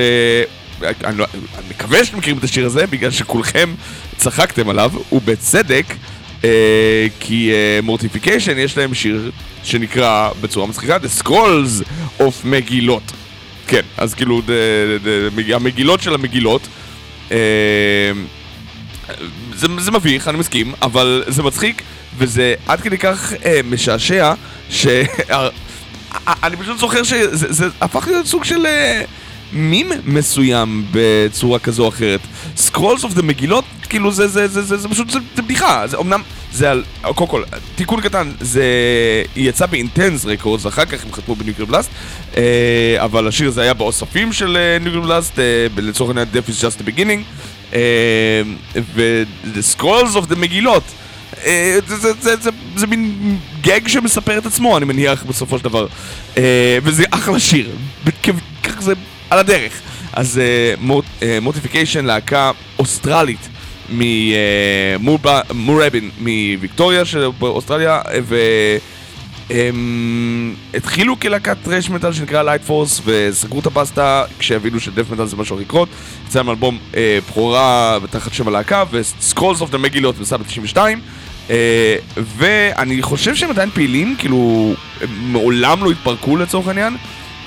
אני, לא, אני מקווה שאתם מכירים את השיר הזה בגלל שכולכם צחקתם עליו, ובצדק, כי מורטיפיקיישן יש להם שיר שנקרא בצורה מצחיקה The Scrolls of מגילות. כן, אז כאילו ד, ד, ד, המגילות של המגילות. אה, זה, זה מביך, אני מסכים, אבל זה מצחיק, וזה עד כדי כך אה, משעשע, שאני פשוט זוכר שזה זה הפך להיות סוג של... אה, מים מסוים בצורה כזו או אחרת. Scrolls of the מגילות, כאילו זה, זה, זה, זה, זה פשוט, זה, זה בדיחה, זה אמנם, זה על, קודם כל, תיקון קטן, זה יצא ב Intense Records, אחר כך הם חתמו ב Nuclear Blast, אה, אבל השיר הזה היה באוספים של Nuclear Blast, אה, לצורך העניין Death is just the beginning, אה, ו-The Scrolls of the מגילות. אה, זה, זה, זה, זה, זה מין gag שמספר את עצמו, אני מניח, בסופו של דבר. אה, וזה אחלה שיר. ככה זה על הדרך. אז Mortification, להקה אוסטרלית ממורבין מוויקטוריה שבאוסטרליה, והם התחילו כלהקת thrash metal שנקרא Light Force וסגרו את הבסטה כשהבינו ש death metal זה משהו לקרות. יצא להם אלבום אה, בכורה תחת שם הלהקה ו Scrolls of the מגילות יצא ב-92 אה, ואני חושב שהם עדיין פעילים, כאילו, הם מעולם לא התפרקו לצורך העניין.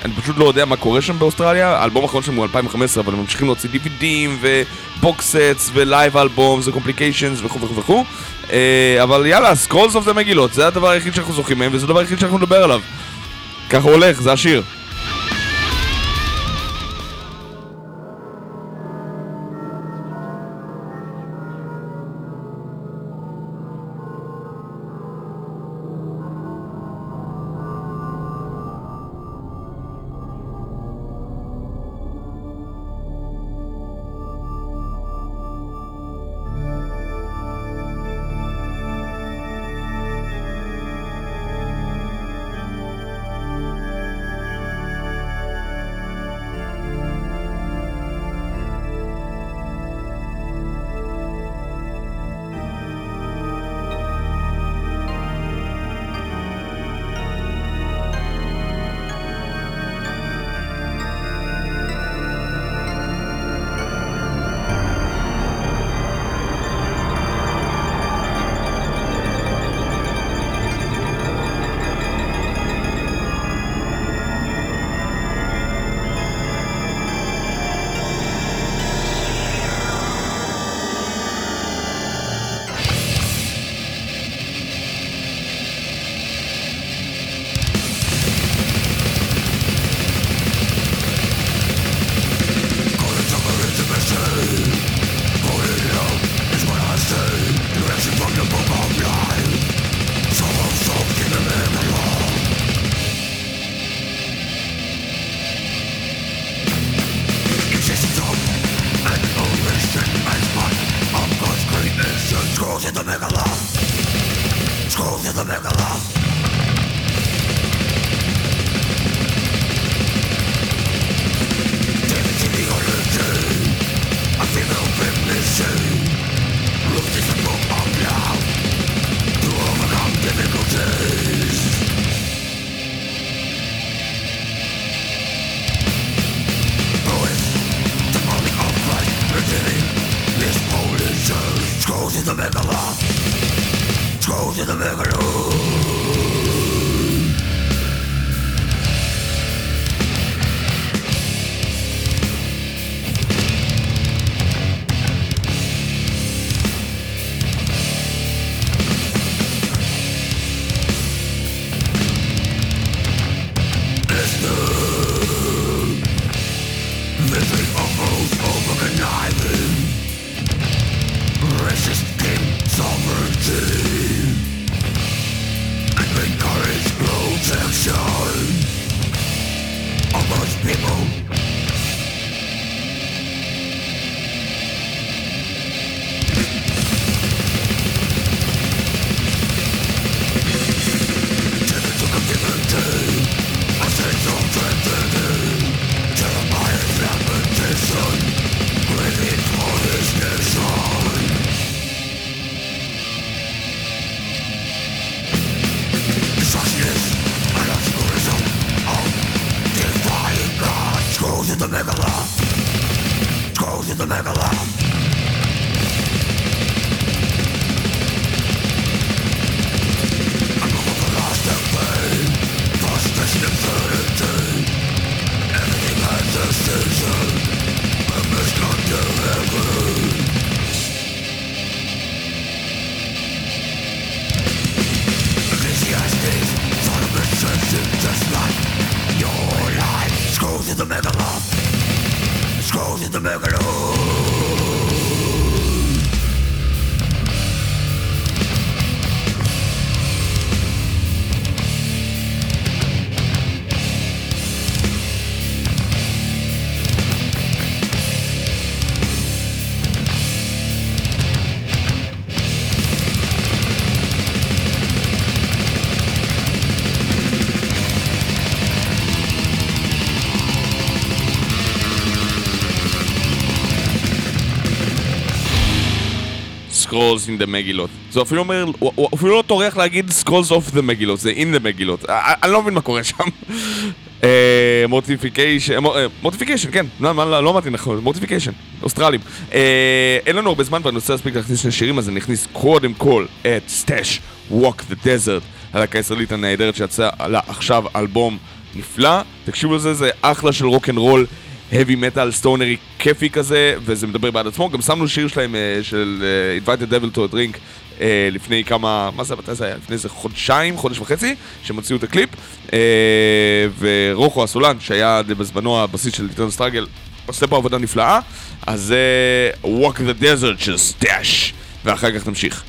אני פשוט לא יודע מה קורה שם באוסטרליה, האלבום האחרון שלהם הוא 2015, אבל הם ממשיכים להוציא DVDים ו box sets ו live albums ו compilations וכו' וכו' וכו'. אה, אבל יאללה, Scrolls of the מגילות, זה הדבר היחיד שאנחנו זוכרים מהם וזה הדבר היחיד שאנחנו נדבר עליו. ככה הולך, זה השיר. Scrolls in the מגילות. זה אפילו אומר, הוא, אפילו לא טורח להגיד scrolls of the מגילות, זה in the מגילות. אני לא מבין מה קורה שם. Mortification, Mortification, כן, לא אמרתי נכון, Mortification, אוסטרלים. אה, אין לנו הרבה זמן ואני רוצה להספיק להכניס שני שירים, אז אני אכניס קודם כל את סטאש, Walk the Desert, הלהקה הישראלית הנהדרת שיצא לה עכשיו אלבום נפלא. תקשיבו לזה, זה אחלה של רוק אנד רול. Heavy metal סטונרי כיפי כזה, וזה מדבר בעד עצמו. גם שמנו שיר שלהם אה, של אה, Invite the Devil to a Drink אה, לפני כמה, מה זה, מתי זה היה? לפני איזה חודשיים, חודש וחצי, שהם הוציאו את הקליפ. ורוחו הסולן, שהיה בזמנו הבסיסט של ליטון סטראגל, עושה פה עבודה נפלאה. אז זה Walk the Desert של סטאש, ואחר כך נמשיך.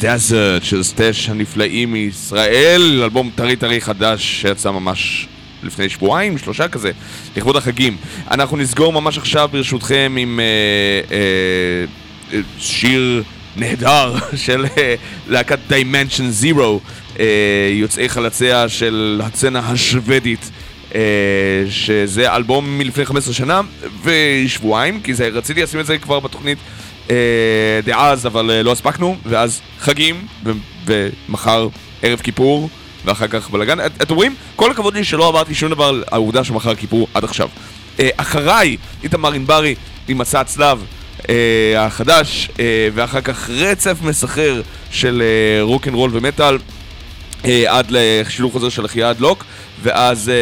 Desert של סטאש הנפלאים מישראל, אלבום טרי טרי חדש שיצא ממש לפני שבועיים, שלושה כזה, לכבוד החגים. אנחנו נסגור ממש עכשיו ברשותכם עם אה, אה, שיר נהדר של אה, להקת Dimension Zero, אה, יוצאי חלציה של הצצנה השוודית. אה, שזה אלבום מלפני 15 שנה ושבועיים, כי זה, רציתי לשים את זה כבר בתוכנית אה, דאז, אבל אה, לא הספקנו, ואז חגים, ומחר ערב כיפור, ואחר כך בלאגן. את- אתם רואים? כל הכבוד לי שלא עברתי שום דבר על העובדה שמחר כיפור עד עכשיו. אה, אחריי, איתמר ענברי עם מסע הצלב. אה, החדש, אה, ואחר כך רצף מסחרר של אה, רוק אנד רול ומטאל, אה, עד לשילוב חוזר של אחיה עד לוק, ואז אה,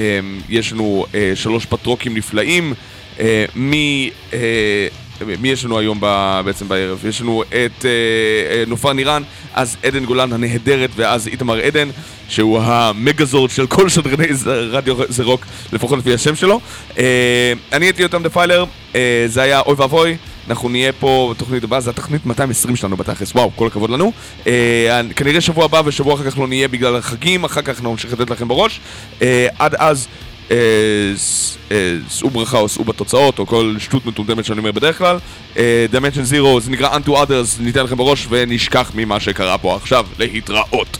אה, יש לנו אה, שלוש פטרוקים נפלאים. אה, מי, אה, מי יש לנו היום ב, בעצם בערב? יש לנו את אה, אה, נופר נירן, אז עדן גולן הנהדרת, ואז איתמר עדן, שהוא המגזורד של כל שדרני רדיו זה רוק, לפחות לפי השם שלו. אה, אני הייתי יותם דפיילר, אה, זה היה אוי ואבוי. אנחנו נהיה פה בתוכנית הבאה, זו התוכנית 220 שלנו בתכלס, וואו, כל הכבוד לנו. אה, כנראה שבוע הבא ושבוע אחר כך לא נהיה בגלל החגים, אחר כך אנחנו נמשיך לתת לכם בראש. אה, עד אז, שאו ברכה או שאו בתוצאות, או כל שטות מטומטמת שאני אומר בדרך כלל. אה, Dimension Zero, זה נקרא Unto Others, ניתן לכם בראש ונשכח ממה שקרה פה עכשיו. להתראות.